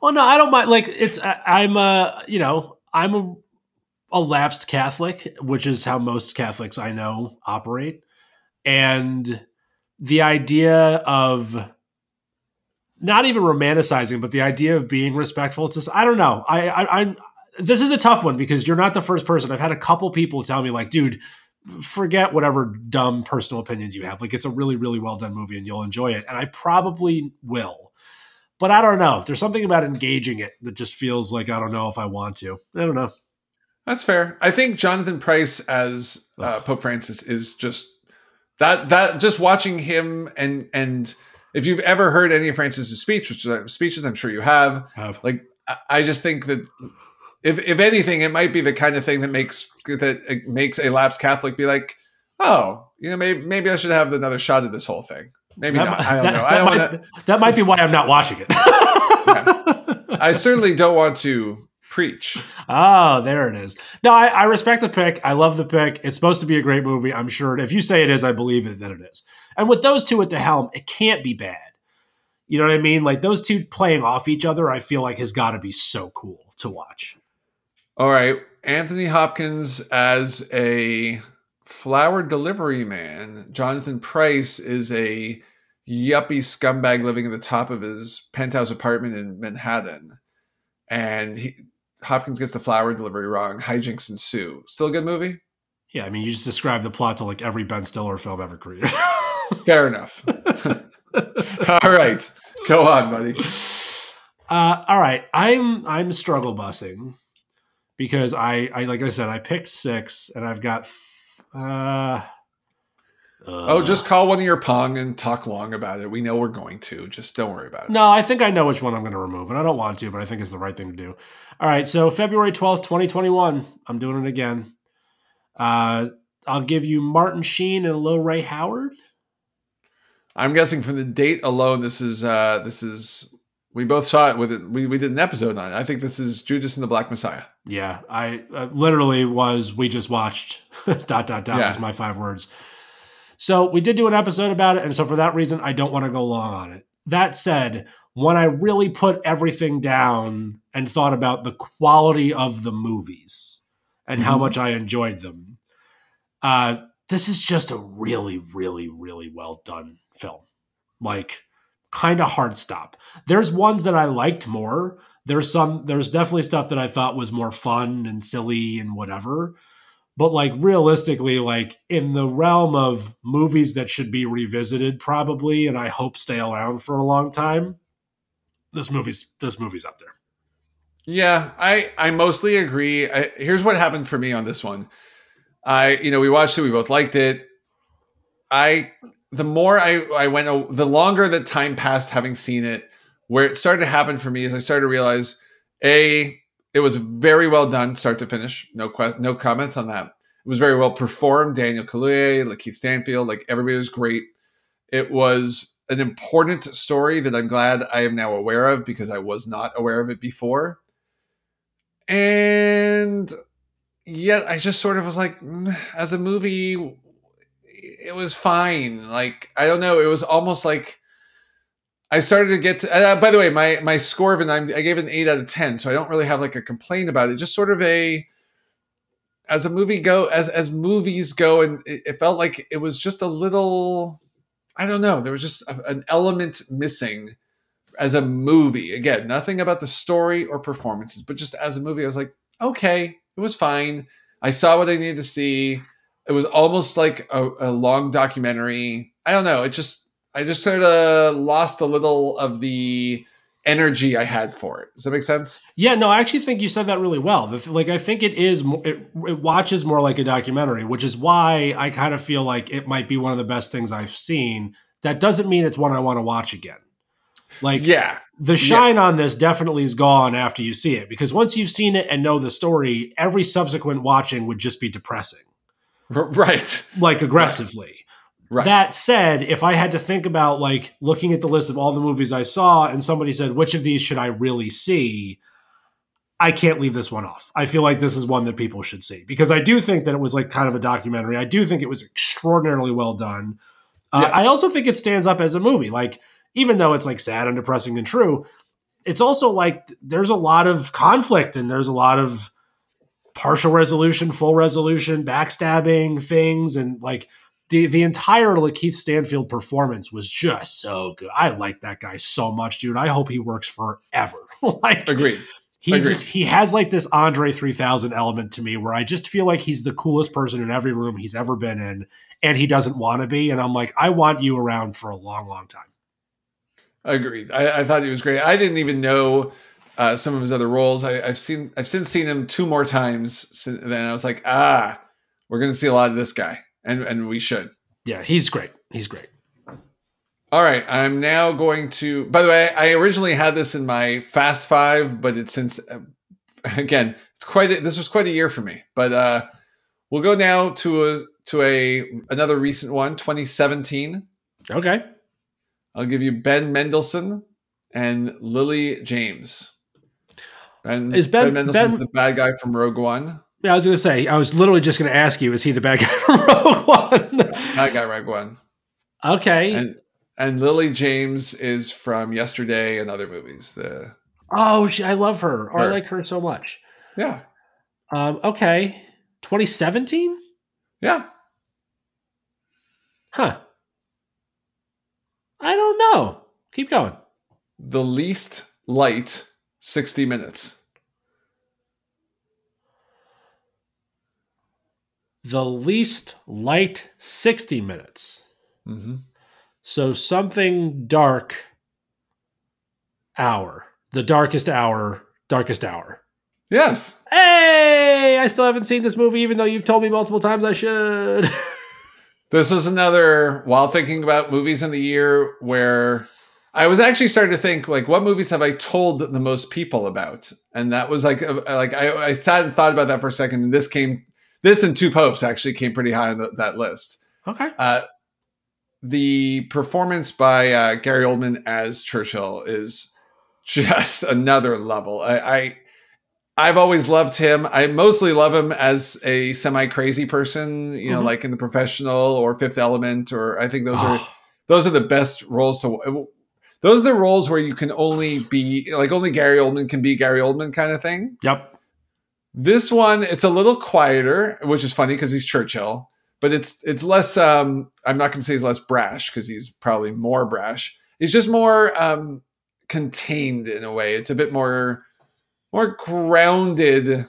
Well, no, I don't mind. Like it's, I, I'm a, you know, I'm a, a lapsed Catholic, which is how most Catholics I know operate, and the idea of not even romanticizing, but the idea of being respectful. It's just, I don't know. I, I, I'm. This is a tough one because you're not the first person. I've had a couple people tell me, like, dude, forget whatever dumb personal opinions you have. Like, it's a really, really well done movie, and you'll enjoy it. And I probably will, but I don't know. There's something about engaging it that just feels like I don't know if I want to. I don't know. That's fair. I think Jonathan Pryce as uh, Pope Francis is just that that just watching him and and if you've ever heard any of Francis's speech, which uh, speeches I'm sure you have, Have. like I- I just think that if if anything, it might be the kind of thing that makes that makes a lapsed Catholic be like, oh, you know, maybe maybe I should have another shot at this whole thing. Maybe That not. I don't that- know. that I don't might, want to. that might be why I'm not watching it. I certainly don't want to preach. Oh, there it is. No, I, I respect the pick. I love the pick. It's supposed to be a great movie. I'm sure. If you say it is, I believe it that it is. And with those two at the helm, it can't be bad. You know what I mean? Like those two playing off each other, I feel like has got to be so cool to watch. All right, Anthony Hopkins as a flower delivery man. Jonathan Pryce is a yuppie scumbag living at the top of his penthouse apartment in Manhattan, and he, Hopkins gets the flower delivery wrong. Hijinks ensue. Still a good movie. Yeah, I mean, you just described the plot to like every Ben Stiller film ever created. Fair enough. All right, go on, buddy. Uh, all right, I'm I'm struggle bussing because I I like I said I picked six and I've got th- uh, Oh, uh, just call one of your pong and talk long about it. We know we're going to. Just don't worry about it. no. I think I know which one I'm going to remove, and I don't want to, but I think it's the right thing to do. All right, so February twelfth, twenty twenty one. I'm doing it again. Uh, I'll give you Martin Sheen and Lil Rel Howery. I'm guessing from the date alone, this is uh this is we both saw it with it. We we did an episode on it. I think this is Judas and the Black Messiah. Yeah, I uh, literally was. We just watched dot dot dot Yeah. was my five words. So we did do an episode about it, and so for that reason, I don't want to go long on it. That said, when I really put everything down and thought about the quality of the movies and mm-hmm. how much I enjoyed them, uh, this is just a really, really, really well done film. Like, kind of hard stop. There's ones that I liked more. There's some. There's definitely stuff that I thought was more fun and silly and whatever. But like realistically, like in the realm of movies that should be revisited, probably, and I hope stay around for a long time, this movie's this movie's up there. Yeah, I I mostly agree. I, here's what happened for me on this one. I you know we watched it, we both liked it. I the more I I went, the longer that time passed having seen it, where it started to happen for me is I started to realize a it was very well done, start to finish. No que- no comments on that. It was very well performed. Daniel Kaluuya, Lakeith Stanfield, like everybody was great. It was an important story that I'm glad I am now aware of because I was not aware of it before. And yet I just sort of was like, mm, as a movie, it was fine. Like I don't know, it was almost like I started to get. To, uh, by the way, my my score of I'm, I gave it an eight out of ten, so I don't really have like a complaint about it. Just sort of a as a movie go as as movies go, and it, it felt like it was just a little. I don't know. There was just a, an element missing as a movie. Again, nothing about the story or performances, but just as a movie, I was like, okay, it was fine. I saw what I needed to see. It was almost like a, a long documentary. I don't know. It just I just sort of lost a little of the energy I had for it. Does that make sense? Yeah, no, I actually think you said that really well. Like, I think it is, it, it watches more like a documentary, which is why I kind of feel like it might be one of the best things I've seen. That doesn't mean it's one I want to watch again. Like, yeah, the shine yeah. on this definitely is gone after you see it because once you've seen it and know the story, every subsequent watching would just be depressing. Right. Like aggressively. Right. That said, if I had to think about like looking at the list of all the movies I saw and somebody said, which of these should I really see? I can't leave this one off. I feel like this is one that people should see because I do think that it was like kind of a documentary. I do think it was extraordinarily well done. Uh. I also think it stands up as a movie. Like, even though it's like sad and depressing and true, it's also like there's a lot of conflict and there's a lot of partial resolution, full resolution, backstabbing things, and like the the entire Lakeith Stanfield performance was just so good. I like that guy so much, dude. I hope he works forever. like, agreed. He Agreed. just he has like this Andre 3000 element to me where I just feel like he's the coolest person in every room he's ever been in and he doesn't want to be and I'm like I want you around for a long long time. Agreed. I, I thought he was great. I didn't even know uh, some of his other roles. I, have seen I've since seen him two more times. Then I was like, ah, we're gonna see a lot of this guy and and we should. Yeah, he's great. He's great. All right, I'm now going to. By the way, I originally had this in my Fast Five, but it's since uh, again, it's quite. A, this was quite a year for me. But uh, we'll go now to a to a another recent one, 2017. Okay. I'll give you Ben Mendelsohn and Lily James. Ben, is Ben, ben Mendelsohn's ben, the bad guy from Rogue One. Yeah, I was going to say, I was literally just going to ask you, is he the bad guy from Rogue One? bad guy Rogue One. Okay. And and Lily James is from Yesterday and other movies. The oh, she, I love her. her. Oh, I like her so much. Yeah. Um, okay. 2017. Yeah. Huh. I don't know. Keep going. The least light 60 minutes. The least light 60 minutes. Mm-hmm. So something dark hour. The darkest hour, darkest hour. Yes. Hey, I still haven't seen this movie, even though you've told me multiple times I should. this was another, while thinking about movies in the year, where I was actually starting to think, like, what movies have I told the most people about? And that was like, like I, I sat and thought about that for a second, and this came this and Two Popes actually came pretty high on the, that list. Okay. Uh, the performance by uh, Gary Oldman as Churchill is just another level. I, I I've always loved him. I mostly love him as a semi crazy person, you know, mm-hmm. like in the professional or Fifth Element, or I think those oh. are ah. those are the best roles to. Those are the roles where you can only be like only Gary Oldman can be Gary Oldman kind of thing. Yep. This one, it's a little quieter, which is funny because he's Churchill, but it's it's less. Um, I'm not going to say he's less brash because he's probably more brash. He's just more um, contained in a way. It's a bit more more grounded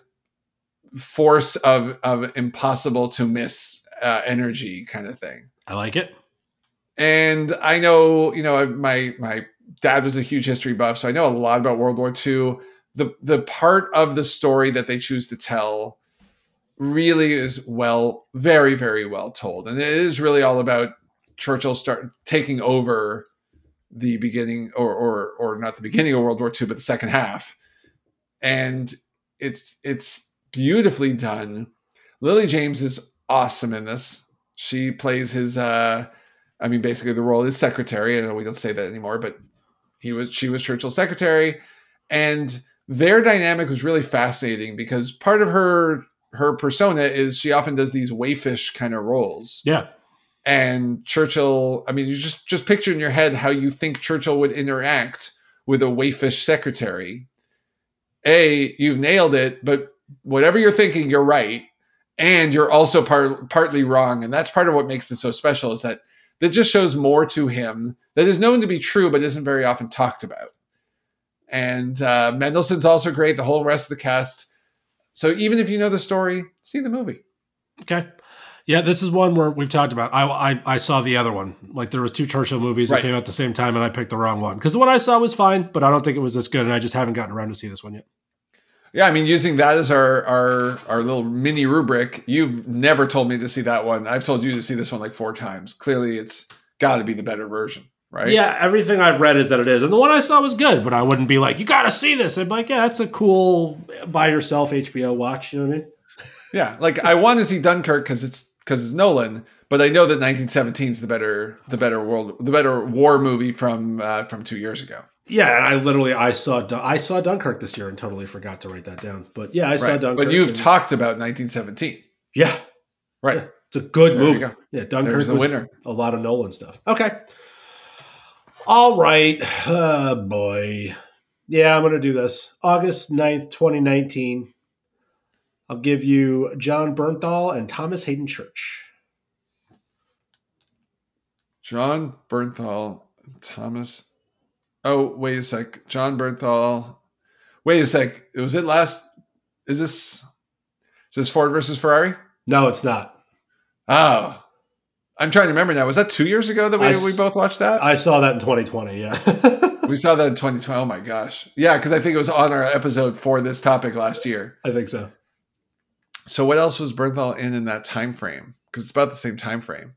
force of of impossible to miss uh, energy kind of thing. I like it. And I know, you know, my my dad was a huge history buff, so I know a lot about World War II. The the part of the story that they choose to tell really is well, very very well told, and it is really all about Churchill start taking over the beginning, or or or not the beginning of World War II, but the second half and it's it's beautifully done. Lily James is awesome in this. She plays his uh I mean basically the role is secretary. I know we don't say that anymore, but he was she was Churchill's secretary and their dynamic was really fascinating because part of her her persona is she often does these waifish kind of roles. Yeah. And Churchill, I mean, you just just picture in your head how you think Churchill would interact with a waifish secretary a you've nailed it but whatever you're thinking you're right and you're also part, partly wrong and that's part of what makes it so special is that that just shows more to him that is known to be true but isn't very often talked about and uh, mendelsohn's also great the whole rest of the cast so even if you know the story see the movie okay yeah, this is one where we've talked about. I, I, I saw the other one. Like there was two Churchill movies that came out at the same time, and I picked the wrong one because the one I saw was fine, but I don't think it was this good, and I just haven't gotten around to see this one yet. Yeah, I mean, using that as our our our little mini rubric, you've never told me to see that one. I've told you to see this one like four times. Clearly, it's got to be the better version, right? Yeah, everything I've read is that it is, and the one I saw was good. But I wouldn't be like, you got to see this. I'd be like, yeah, that's a cool by yourself HBO watch. You know what I mean? Yeah, like I want to see Dunkirk because it's because it's Nolan, but I know that 1917 is the better the better world the better war movie from uh, from two years ago. Yeah, and I literally I saw I saw Dunkirk this year and totally forgot to write that down. But yeah, I right. saw Dunkirk. But you've and, talked about 1917. Yeah, right. Yeah, it's a good there movie. Yeah, Dunkirk There's the winner. A lot of Nolan stuff. Okay. All right. Oh, boy. Yeah, I'm going to do this. August 9th, 2019. I'll give you Jon Bernthal and Thomas Haden Church. Jon Bernthal, Thomas. Oh, wait a sec. Jon Bernthal. Wait a sec. Was it last? Is this? Is this Ford versus Ferrari? No, it's not. Oh, I'm trying to remember now. Was that two years ago that we, I, we both watched that? I saw that in 2020. Yeah. we saw that in 2020. Oh my gosh. Yeah, because I think it was on our episode for this topic last year. I think so. So what else was Bernthal in in that time frame? Because it's about the same time frame.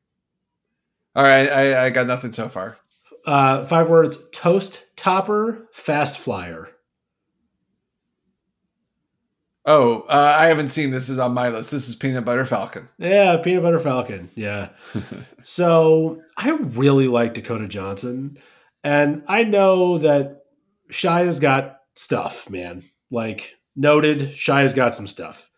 All right, I, I got nothing so far. Uh, five words: toast topper, fast flyer. Oh, uh, I haven't seen this. Is on my list. This is Peanut Butter Falcon. Yeah, Peanut Butter Falcon. Yeah. so I really like Dakota Johnson, and I know that Shia's got stuff, man. Like noted, Shia's got some stuff.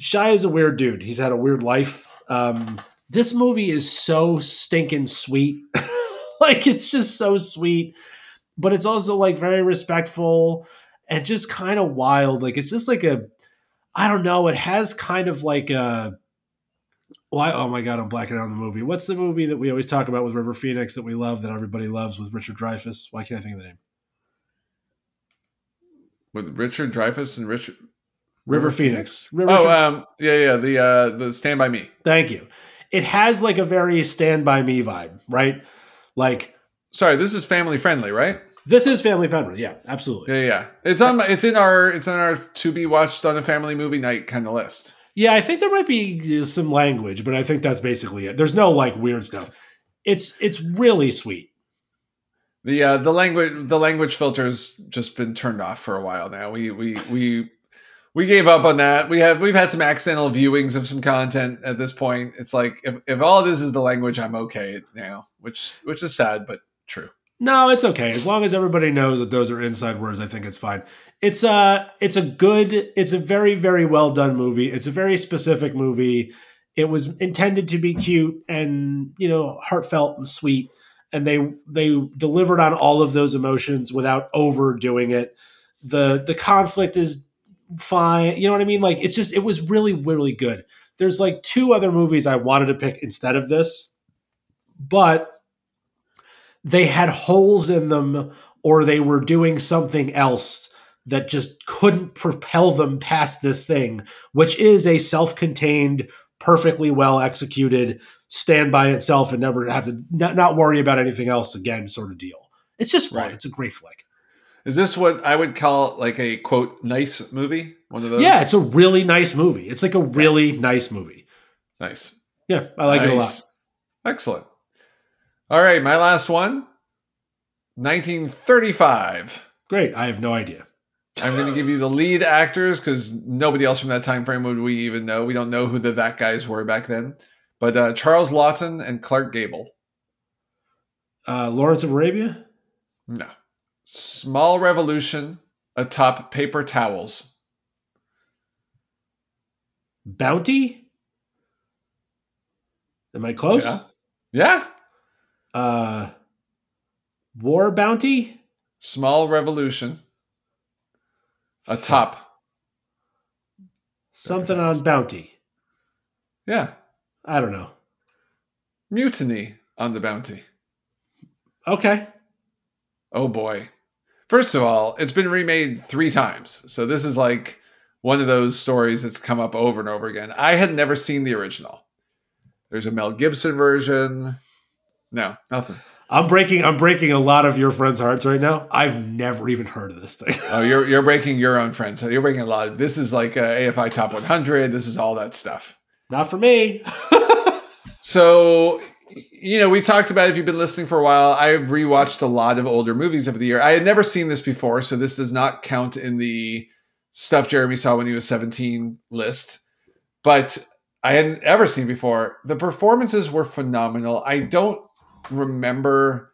Shia is a weird dude. He's had a weird life. Um, this movie is so stinking sweet. like it's just so sweet, but it's also like very respectful and just kind of wild. Like it's just like a, I don't know. It has kind of like a. Why? Oh my god, I'm blacking out on the movie. What's the movie that we always talk about with River Phoenix that we love that everybody loves with Richard Dreyfuss? Why can't I think of the name? With Richard Dreyfuss and Richard River Phoenix. River oh, um, yeah, yeah, the uh, the Stand by Me. Thank you. It has like a very Stand by Me vibe, right? Like, sorry, this is family friendly, right? This is family friendly. Yeah, absolutely. Yeah, yeah. It's on. It's in our. It's on our to be watched on a family movie night kind of list. Yeah, I think there might be some language, but I think that's basically it. There's no like weird stuff. It's it's really sweet. The uh, the language the language filter's just been turned off for a while now. We we we we gave up on that. We have we've had some accidental viewings of some content at this point. It's like if, if all this is the language, I'm okay now, which which is sad but true. No, it's okay. As long as everybody knows that those are inside words, I think it's fine. It's a it's a good, it's a very very well done movie. It's a very specific movie. It was intended to be cute and you know heartfelt and sweet, and they they delivered on all of those emotions without overdoing it. the The conflict is fine. You know what I mean? Like it's just it was really really good. There's like two other movies I wanted to pick instead of this, but they had holes in them or they were doing something else that just couldn't propel them past this thing, which is a self contained, perfectly well executed, stand by itself and never have to not, not, worry about anything else again sort of deal. It's just fun. Right. It's a great flick. Is this what I would call like a quote nice movie? One of those? Yeah, it's a really nice movie. It's like a really nice movie. Nice. Yeah, I like nice. it a lot. Excellent. All right, my last one 1935. Great. I have no idea. I'm going to give you the lead actors because nobody else from that time frame would we even know. We don't know who the that guys were back then. But uh, Charles Laughton and Clark Gable. Uh, Lawrence of Arabia? No. Small Revolution atop paper towels. Bounty? Am I close? Yeah. Yeah. Uh, War Bounty? Small Revolution. A top. Something on Bounty. Yeah. I don't know. Mutiny on the Bounty. Okay. Oh boy. First of all, it's been remade three times. So this is like one of those stories that's come up over and over again. I had never seen the original. There's a Mel Gibson version. No, nothing. I'm breaking I'm breaking a lot of your friends' hearts right now. I've never even heard of this thing. oh, you're you're breaking your own friends. So you're breaking a lot. Of, this is like a AFI Top 100. This is all that stuff. Not for me. so, you know, we've talked about it if you've been listening for a while. I've rewatched a lot of older movies over the year. I had never seen this before, so this does not count in the stuff Jeremy saw when he was 17 list. But I hadn't ever seen before. The performances were phenomenal. I don't remember.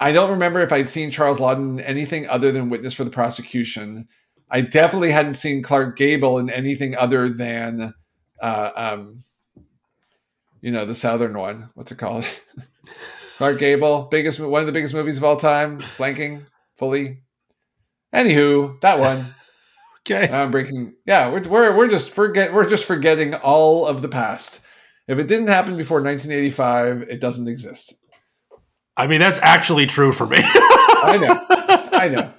I don't remember if I'd seen Charles Laughton anything other than witness for the prosecution. I definitely hadn't seen Clark Gable in anything other than, uh, um, you know, the Southern one. What's it called? Clark Gable, biggest one of the biggest movies of all time. Blanking fully. Anywho, that one. okay. I'm breaking. Yeah, we're, we're we're just forget we're just forgetting all of the past. If it didn't happen before 1985, it doesn't exist. I mean, that's actually true for me. I know. I know.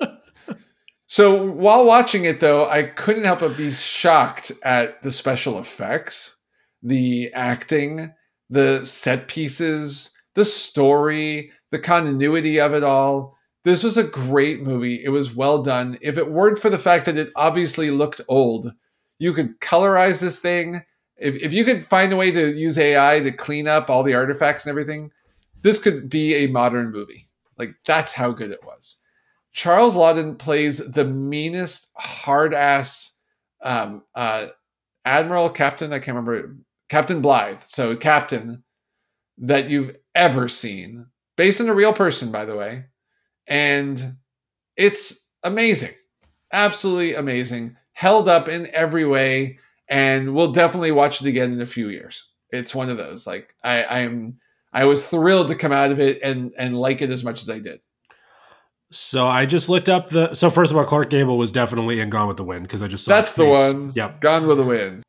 So while watching it, though, I couldn't help but be shocked at the special effects, the acting, the set pieces, the story, the continuity of it all. This was a great movie. It was well done. If it weren't for the fact that it obviously looked old, you could colorize this thing if, if you could find a way to use AI to clean up all the artifacts and everything, this could be a modern movie. Like that's how good it was. Charles Laughton plays the meanest, hard ass um, uh, admiral, captain. I can't remember Captain Blythe. So captain that you've ever seen, based on a real person, by the way, and it's amazing, absolutely amazing. Held up in every way and we'll definitely watch it again in a few years. It's one of those. Like I, I'm, I was thrilled to come out of it and and like it as much as I did. So I just looked up the. So first of all, Clark Gable was definitely in Gone with the Wind because I just saw that's the one. Yep, Gone with the Wind.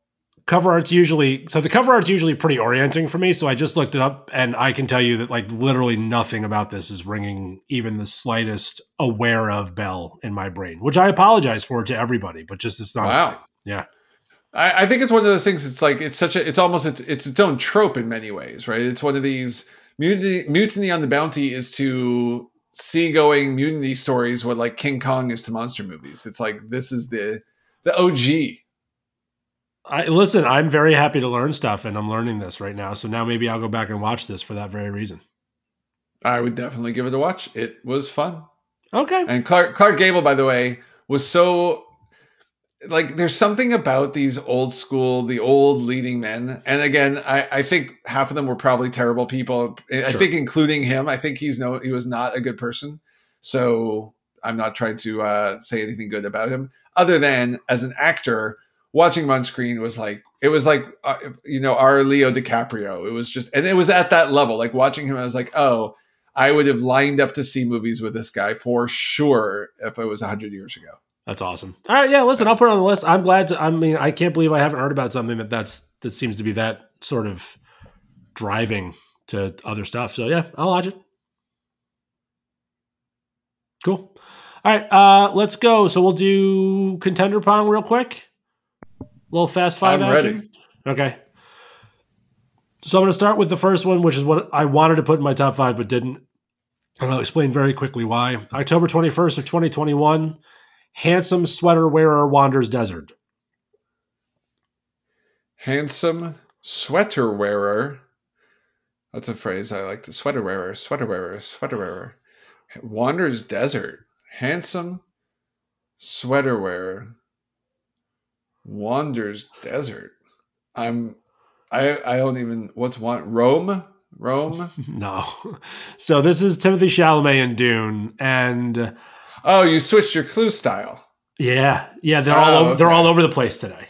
Cover art's usually so the cover art's usually pretty orienting for me. So I just looked it up, and I can tell you that like literally nothing about this is ringing even the slightest aware of bell in my brain, which I apologize for to everybody, but just it's not. Wow. Yeah. I, I, think it's one of those things. It's like it's such a. It's almost it's, it's its own trope in many ways, right? It's one of these mutiny, mutiny on the bounty is to seagoing mutiny stories what like King Kong is to monster movies. It's like this is the the OG. I listen. I'm very happy to learn stuff, and I'm learning this right now. So now maybe I'll go back and watch this for that very reason. I would definitely give it a watch. It was fun. Okay. And Clark Clark Gable, by the way, was so like there's something about these old school, the old leading men. And again, I, I think half of them were probably terrible people. I think including him. I think he's no he was not a good person. So I'm not trying to uh, say anything good about him, other than as an actor, watching him on screen was like it was like uh, you know our Leo DiCaprio. It was just and it was at that level. Like watching him, I was like, oh, I would have lined up to see movies with this guy for sure if it was hundred years ago. That's awesome. All right, yeah. Listen, I'll put it on the list. I'm glad. To, I mean, I can't believe I haven't heard about something that that's that seems to be that sort of driving to other stuff. So yeah, I'll watch it. Cool. All right, uh, let's go. So we'll do contender pong real quick. A little fast 5 I'm action. Ready. Okay. So I'm going to start with the first one, which is what I wanted to put in my top five, but didn't. And I'll explain very quickly why. October 21st of 2021 handsome sweater wearer wanders desert. Handsome sweater wearer. That's a phrase I like. The sweater wearer, sweater wearer, sweater wearer. Wanders desert. Handsome sweater wearer wanders desert. I'm I I don't even what's one Rome? Rome? no. So this is Timothée Chalamet in Dune and Oh, you switched your clue style. Yeah, yeah, they're oh, all over, okay. they're all over the place today.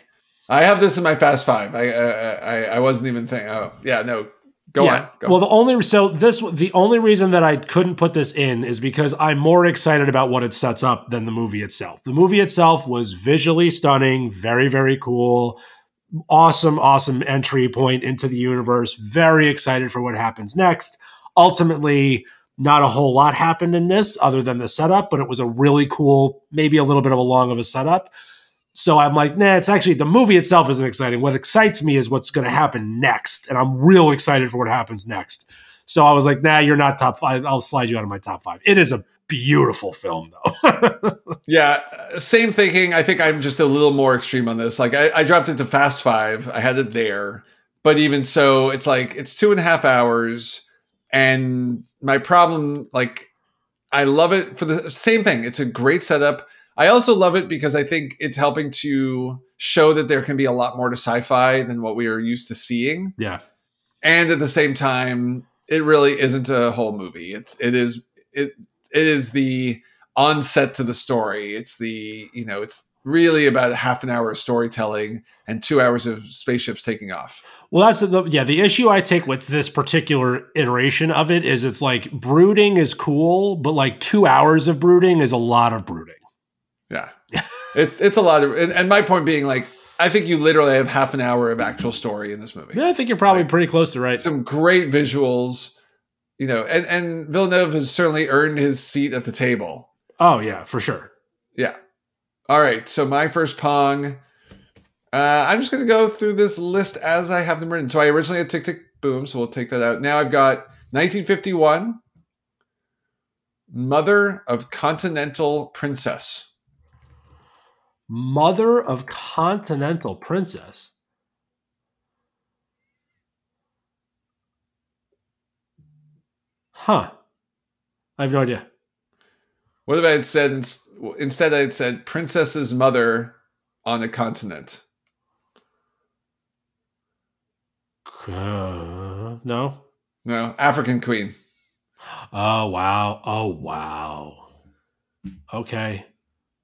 I have this in my fast five. I uh, uh, I I wasn't even thinking. Oh, yeah, no. Go yeah. on. Go. Well, the only so this the only reason that I couldn't put this in is because I'm more excited about what it sets up than the movie itself. The movie itself was visually stunning, very very cool, awesome awesome entry point into the universe. Very excited for what happens next. Ultimately, not a whole lot happened in this other than the setup, but it was a really cool, maybe a little bit of a long of a setup. So I'm like, nah, it's actually the movie itself isn't exciting. What excites me is what's going to happen next. And I'm real excited for what happens next. So I was like, nah, you're not top five. I'll slide you out of my top five. It is a beautiful film, though. yeah, same thinking. I think I'm just a little more extreme on this. Like, I, I dropped it to Fast Five, I had it there. But even so, it's like, it's two and a half hours and my problem, like, I love it for the same thing. It's a great setup. I also love it because I think it's helping to show that there can be a lot more to sci-fi than what we are used to seeing. Yeah. And at the same time, it really isn't a whole movie. It's it is it it is the onset to the story. It's the, you know, it's really about half an hour of storytelling and two hours of spaceships taking off. Well, that's the yeah. The issue I take with this particular iteration of it is it's like brooding is cool, but like two hours of brooding is a lot of brooding. Yeah, it, it's a lot of, and, and, my point being like. I think you literally have half an hour of actual story in this movie. Yeah, I think you're probably like, pretty close to right. Some great visuals, you know, and, and Villeneuve has certainly earned his seat at the table. Oh yeah, for sure. Yeah. All right. So my first Pong uh, I'm just going to go through this list as I have them written. So I originally had Tick Tick Boom, so we'll take that out. Now I've got 1951, Mother of Continental Princess. Mother of Continental Princess. Huh. I have no idea. What if I had said instead? I had said Princess's mother on a continent. Uh, no. No, African Queen. Oh wow! Oh wow! Okay.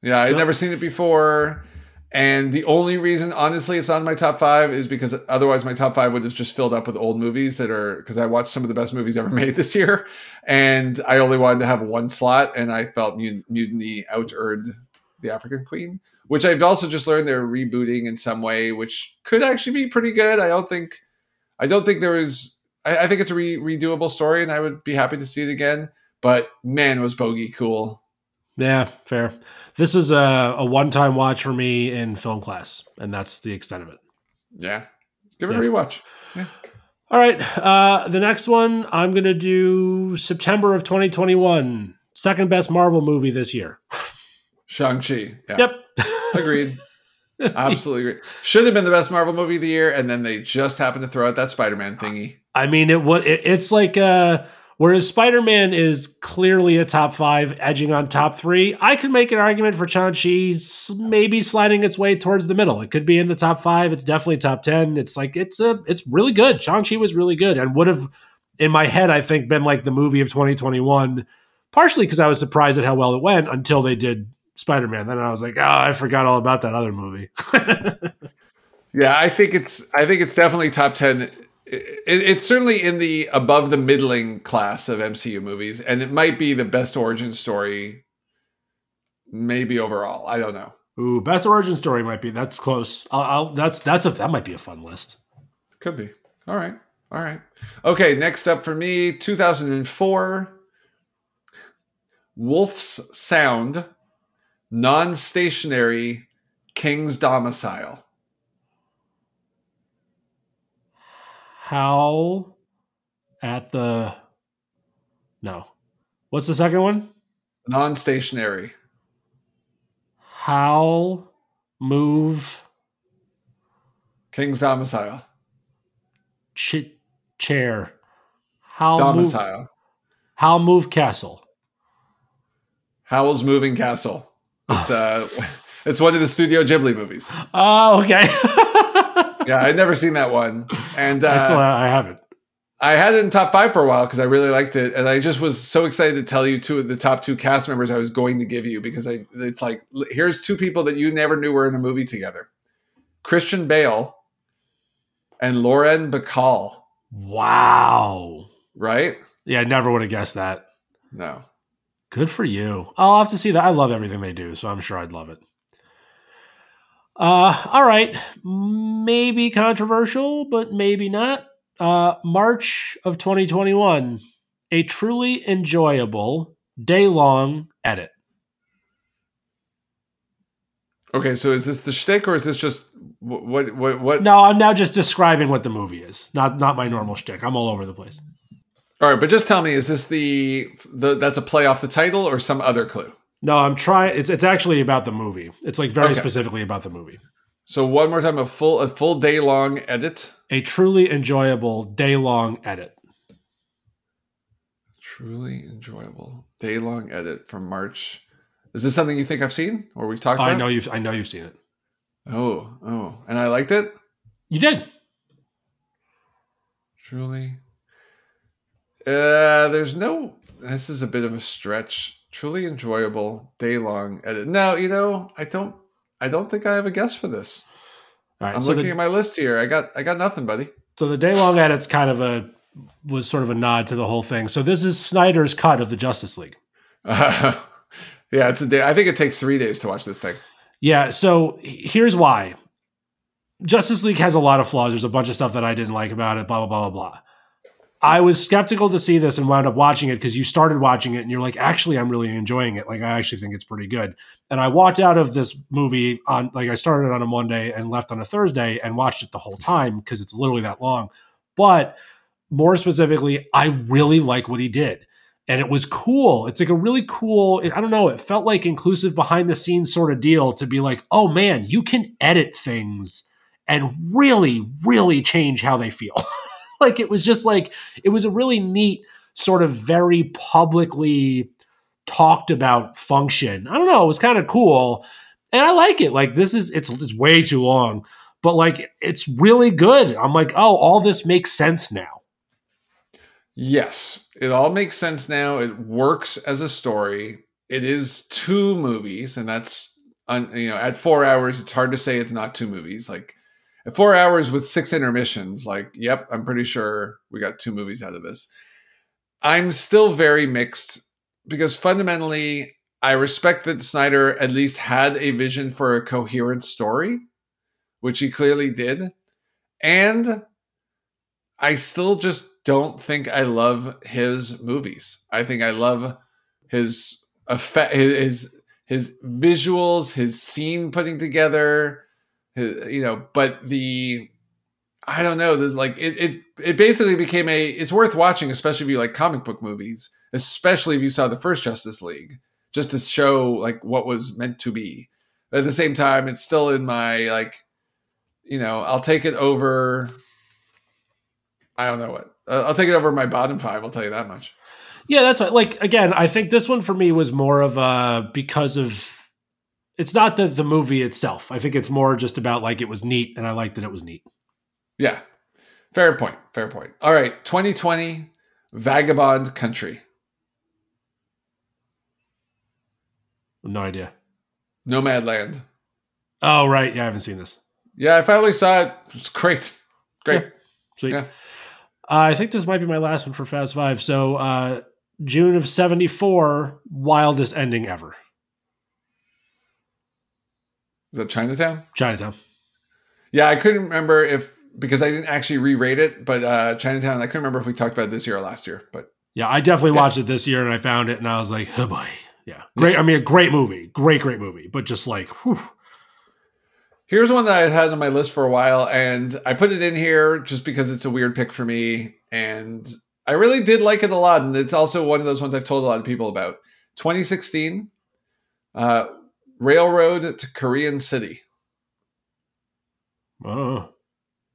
Yeah, I'd never seen it before, and the only reason, honestly, it's on my top five is because otherwise my top five would have just filled up with old movies that are because I watched some of the best movies ever made this year, and I only wanted to have one slot, and I felt Mutiny out earned the African Queen, which I've also just learned they're rebooting in some way, which could actually be pretty good. I don't think I don't think there was. I, I think it's a re- redoable story, and I would be happy to see it again. But man, was Bogey cool. Yeah, fair. This was a, a one time watch for me in film class, and that's the extent of it. Yeah. Give it yeah. a rewatch. Yeah. All right. Uh, the next one, I'm going to do September of 2021, second best Marvel movie this year. Shang-Chi. Yeah. Yep. Agreed. Absolutely agree. Should have been the best Marvel movie of the year, and then they just happened to throw out that Spider-Man thingy. I mean, it what it, it's like uh Whereas Spider Man is clearly a top five, edging on top three. I could make an argument for Shang-Chi maybe sliding its way towards the middle. It could be in the top five. It's definitely top 10. It's like, it's a, it's really good. Shang-Chi was really good and would have, in my head, I think, been like the movie of 2021, partially because I was surprised at how well it went until they did Spider Man. Then I was like, oh, I forgot all about that other movie. yeah, I think it's, I think it's definitely top 10 it, it's certainly in the above the middling class of MCU movies, and it might be the best origin story, maybe overall. I don't know. Ooh, best origin story might be that's close. I'll, I'll that's that's a that might be a fun list. Could be. All right. All right. Okay. Next up for me, 2004. Wolf's Sound, non-stationary King's Domicile. Howl at the no. What's the second one? Non-stationary. Howl move King's domicile. Ch- chair. Howl domicile. Move, Howl move castle. Howl's moving castle. It's uh it's one of the Studio Ghibli movies. Oh, okay. yeah, I'd never seen that one, and uh, I still I haven't. I had it in top five for a while because I really liked it, and I just was so excited to tell you two of the top two cast members I was going to give you because I it's like here's two people that you never knew were in a movie together, Christian Bale and Lauren Bacall. Wow! Right? Yeah, I never would have guessed that. No. Good for you. I'll have to see that. I love everything they do, so I'm sure I'd love it. Uh, all right, maybe controversial, but maybe not. Uh, March of 2021, a truly enjoyable day long edit. Okay, so is this the shtick or is this just what what what? No, I'm now just describing what the movie is, not not my normal shtick. I'm all over the place. All right, but just tell me, is this the the that's a play off the title or some other clue? No, I'm trying. It's it's actually about the movie. It's like very okay. specifically about the movie. So one more time, a full a full day long edit. A truly enjoyable day long edit. Truly enjoyable day long edit from March. Is this something you think I've seen or we've talked about? I know you've I know you've seen it. Oh, oh, and I liked it. You did. Truly. Uh, there's no. This is a bit of a stretch truly enjoyable day long edit. Now, you know, I don't I don't think I have a guess for this. All right, I'm so looking the, at my list here. I got I got nothing, buddy. So the day long edit's kind of a was sort of a nod to the whole thing. So this is Snyder's cut of the Justice League. Uh, yeah, it's a day. I think it takes three days to watch this thing. Yeah. So here's why. Justice League has a lot of flaws. There's a bunch of stuff that I didn't like about it. Blah blah blah blah blah. I was skeptical to see this and wound up watching it because you started watching it and you're like, actually, I'm really enjoying it. Like, I actually think it's pretty good. And I walked out of this movie on, like, I started on a Monday and left on a Thursday and watched it the whole time because it's literally that long. But more specifically, I really like what he did. And it was cool. It's like a really cool, I don't know, it felt like inclusive behind the scenes sort of deal to be like, oh man, you can edit things and really, really change how they feel. like it was just like it was a really neat sort of very publicly talked about function. I don't know, it was kind of cool. And I like it. Like this is it's it's way too long, but like it's really good. I'm like, "Oh, all this makes sense now." Yes, it all makes sense now. It works as a story. It is two movies and that's you know, at 4 hours it's hard to say it's not two movies. Like four hours with six intermissions, like, yep, I'm pretty sure we got two movies out of this. I'm still very mixed because fundamentally, I respect that Snyder at least had a vision for a coherent story, which he clearly did. And I still just don't think I love his movies. I think I love his effect, his his visuals, his scene putting together, you know, but the I don't know, the, like it, it it basically became a it's worth watching, especially if you like comic book movies, especially if you saw the first Justice League, just to show like what was meant to be. At the same time, it's still in my like, you know, I'll take it over. I don't know what. I'll take it over my bottom five. I'll tell you that much. Yeah, that's what, like again. I think this one for me was more of a because of. It's not the the movie itself. I think it's more just about like it was neat, and I liked that it was neat. Yeah, fair point. Fair point. All right, 2020, Vagabond Country. No idea. Nomadland. Oh right, yeah, I haven't seen this. Yeah, I finally saw it. It's great, great. Yeah. Sweet. Yeah. Uh, I think this might be my last one for Fast Five. So uh, June of '74, wildest ending ever. Is that Chinatown? Chinatown. Yeah, I couldn't remember if because I didn't actually re-rate it, but uh, Chinatown. I couldn't remember if we talked about it this year or last year. But yeah, I definitely yeah. watched it this year, and I found it, and I was like, oh boy, yeah, great. I mean, a great movie, great, great movie, but just like, whew. here's one that I had on my list for a while, and I put it in here just because it's a weird pick for me, and I really did like it a lot, and it's also one of those ones I've told a lot of people about. 2016, uh, Railroad to Korean City. Oh.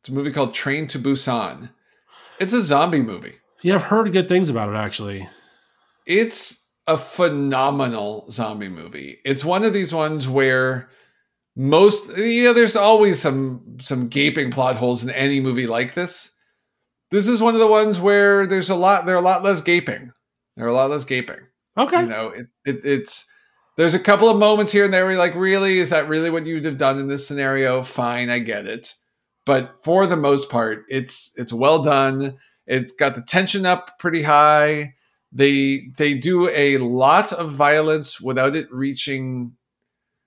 It's a movie called Train to Busan. It's a zombie movie. Yeah, I've heard good things about it actually. It's a phenomenal zombie movie. It's one of these ones where most you know there's always some some gaping plot holes in any movie like this. This is one of the ones where there's a lot there are a lot less gaping. There are a lot less gaping. Okay. You know, it, it it's there's a couple of moments here and there where you're like, really, is that really what you'd have done in this scenario? Fine, I get it. But for the most part, it's it's well done. It's got the tension up pretty high they they do a lot of violence without it reaching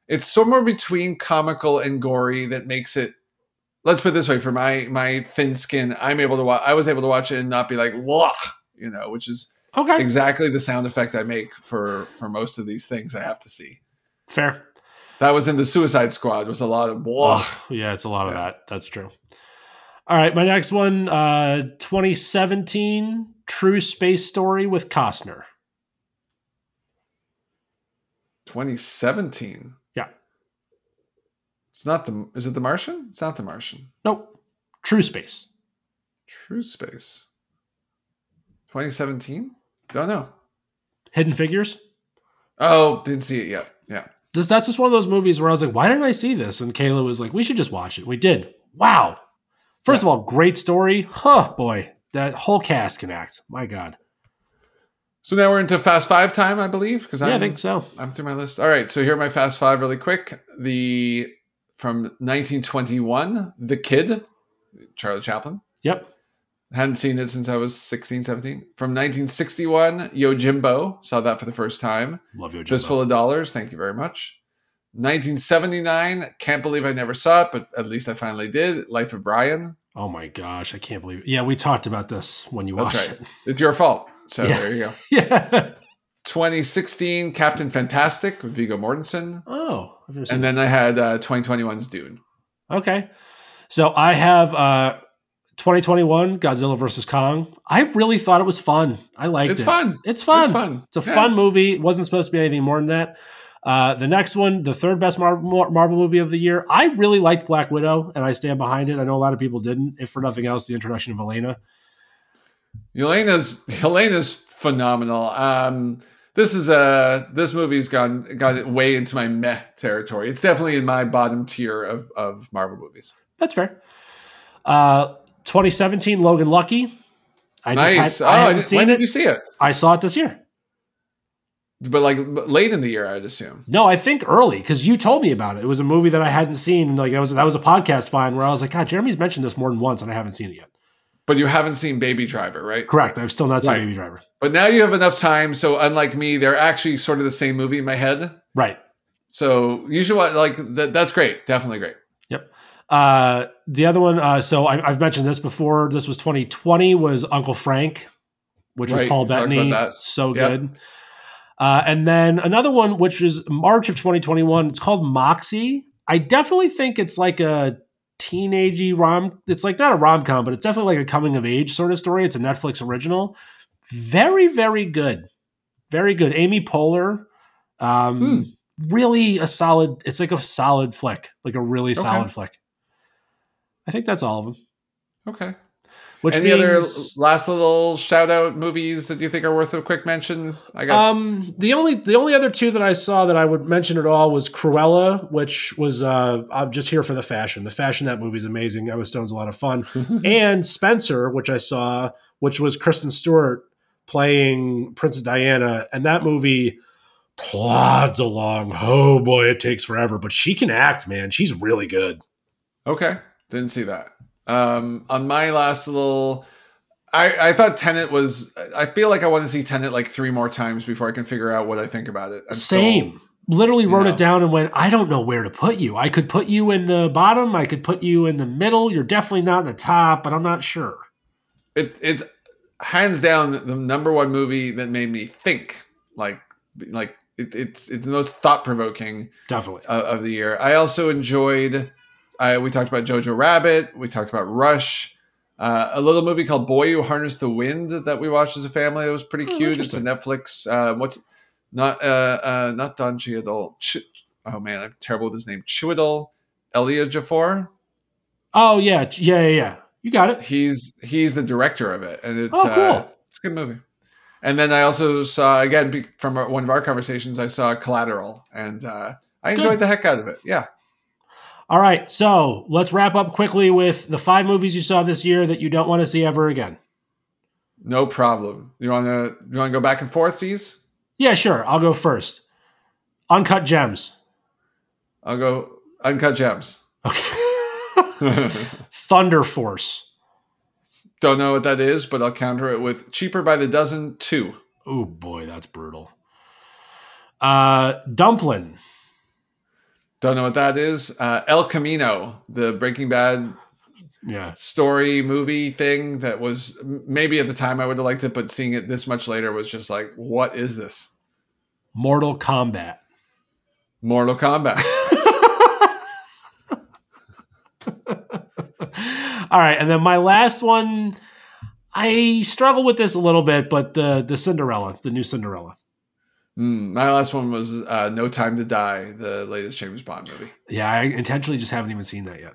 it's somewhere between comical and gory that makes it let's put it this way for my my thin skin i'm able to watch i was able to watch it and not be like whoa you know which is okay exactly the sound effect i make for for most of these things i have to see fair that was in the suicide squad was a lot of oh, yeah it's a lot yeah. of that that's true all right my next one uh 2017 True Space Story with Costner. 2017. Yeah. It's not the is it the Martian? It's not the Martian. Nope. True Space. True Space. 2017? Don't know. Hidden Figures? Oh, didn't see it yet. Yeah. Does that's just one of those movies where I was like, why didn't I see this? And Kayla was like, we should just watch it. We did. Wow. First yeah. of all, great story. Huh, boy that whole cast can act. My God. So now we're into Fast Five time, I believe. Because yeah, I think so. I'm through my list. All right, so here are my Fast Five really quick. The from 1921, The Kid, Charlie Chaplin. Yep. Hadn't seen it since I was 16, 17. From 1961, Yojimbo. Saw that for the first time. Love Yojimbo. Fistful of Dollars. Thank you very much. 1979. Can't believe I never saw it, but at least I finally did. Life of Brian. Oh my gosh, I can't believe it. Yeah, we talked about this when you That's watched right. it. It's your fault. So yeah. there you go. yeah. 2016 Captain Fantastic with Viggo Mortensen. Oh, and then I had uh, 2021's Dune. Okay. So I have uh, 2021 Godzilla versus Kong. I really thought it was fun. I liked it's it. Fun. It's fun. It's fun. It's a yeah. fun movie. It wasn't supposed to be anything more than that. Uh, the next one, the third best Marvel, Marvel movie of the year, I really liked Black Widow, and I stand behind it. I know a lot of people didn't. If for nothing else, the introduction of Elena. Elena's Elena's phenomenal. Um, this is a this movie's gone got way into my meh territory. It's definitely in my bottom tier of of Marvel movies. That's fair. Uh, 2017 Logan Lucky. I nice. Had, I oh, when did you see it? I saw it this year. But like late in the year, I'd assume. No, I think early because you told me about it. It was a movie that I hadn't seen. Like I was that was a podcast find where I was like, God, Jeremy's mentioned this more than once, and I haven't seen it yet. But you haven't seen Baby Driver, right? Correct. I've still not seen right. Baby Driver. But now you have enough time. So unlike me, they're actually sort of the same movie in my head. Right. So you should watch. Like that, that's great. Definitely great. Uh, the other one. Uh, so I, have mentioned this before. This was 2020. Was Uncle Frank, which right. was Paul Bettany. So yep. good. Uh, and then another one, which is March of 2021. It's called Moxie. I definitely think it's like a teenagey rom. It's like not a rom com, but it's definitely like a coming of age sort of story. It's a Netflix original. Very, very good. Very good. Amy Poehler. Um, hmm. Really a solid. It's like a solid flick, like a really okay. solid flick. I think that's all of them. Okay. Which Any means, other last little shout out movies that you think are worth a quick mention? I got um the only the only other two that I saw that I would mention at all was Cruella, which was uh I'm just here for the fashion. The fashion that movie is amazing. Emma Stone's a lot of fun, and Spencer, which I saw, which was Kristen Stewart playing Princess Diana, and that movie plods along. Oh boy, it takes forever, but she can act, man. She's really good. Okay, didn't see that. Um, on my last little, I, I thought Tenet was. I feel like I want to see Tenet like three more times before I can figure out what I think about it. I'm Same. Still, Literally wrote know. it down and went. I don't know where to put you. I could put you in the bottom. I could put you in the middle. You're definitely not in the top, but I'm not sure. It, it's hands down the number one movie that made me think. Like, like it, it's it's the most thought provoking, definitely of the year. I also enjoyed We talked about Jojo Rabbit. We talked about Rush. Uh, a little movie called Boy Who Harnessed the Wind that we watched as a family. That was pretty oh, cute. It's a Netflix. Uh, what's not uh, uh, not Don. Ch- oh man, I'm terrible with his name. Chiwetel Ejiofor. Oh yeah, yeah, yeah, yeah. You got it. He's he's the director of it, and it's oh, cool. Uh, it's a good movie. And then I also saw again from one of our conversations. I saw Collateral, and uh, I enjoyed good. the heck out of it. Yeah. All right, so let's wrap up quickly with the five movies you saw this year that you don't want to see ever again. No problem. You want to you want to go back and forth, these? Yeah, sure. I'll go first. Uncut Gems. I'll go Uncut Gems. Okay. Thunder Force. Don't know what that is, but I'll counter it with Cheaper by the Dozen 2. Oh boy, that's brutal. Uh Dumpling. Don't know what that is. Uh, El Camino, the Breaking Bad yeah story movie thing that was maybe at the time I would have liked it, but seeing it this much later was just like, what is this? Mortal Kombat. Mortal Kombat. All right, and then my last one, I struggle with this a little bit, but the the Cinderella, the new Cinderella. Mm, my last one was uh, No Time to Die, the latest James Bond movie. Yeah, I intentionally just haven't even seen that yet.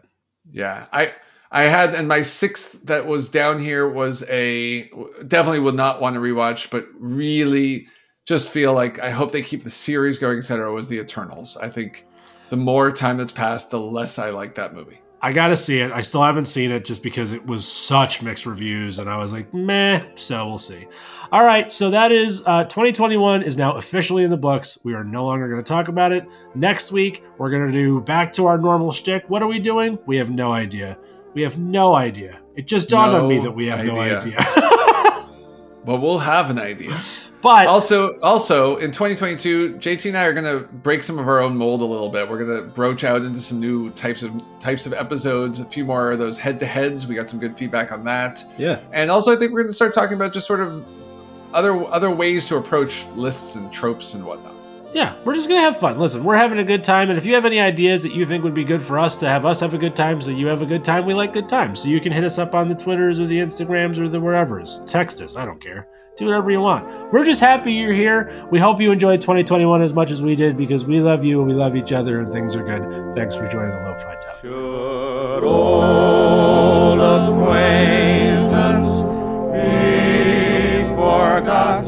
Yeah, I I had and my sixth that was down here was a definitely would not want to rewatch, but really just feel like I hope they keep the series going, etc. Was the Eternals. I think the more time that's passed, the less I like that movie. I gotta see it. I still haven't seen it just because it was such mixed reviews, and I was like, meh. So we'll see. All right, so that is uh, 2021 is now officially in the books. We are no longer going to talk about it. Next week, we're going to do back to our normal shtick. What are we doing? We have no idea. We have no idea. It just dawned no on me that we have idea. no idea. but we'll have an idea. But also, also in 2022, JT and I are gonna break some of our own mold a little bit. We're gonna broach out into some new types of types of episodes. A few more of those head to heads. We got some good feedback on that. Yeah. And also, I think we're gonna start talking about just sort of other other ways to approach lists and tropes and whatnot yeah, we're just gonna have fun. Listen, we're having a good time, and if you have any ideas that you think would be good for us to have us have a good time, so you have a good time, we like good times. So you can hit us up on the Twitters or the Instagrams or the wherever's. Text us, I don't care. Do whatever you want. We're just happy you're here. We hope you enjoyed 2021 as much as we did because we love you and we love each other and things are good. Thanks for joining the Low Fi Talk. Should acquaintance be forgotten?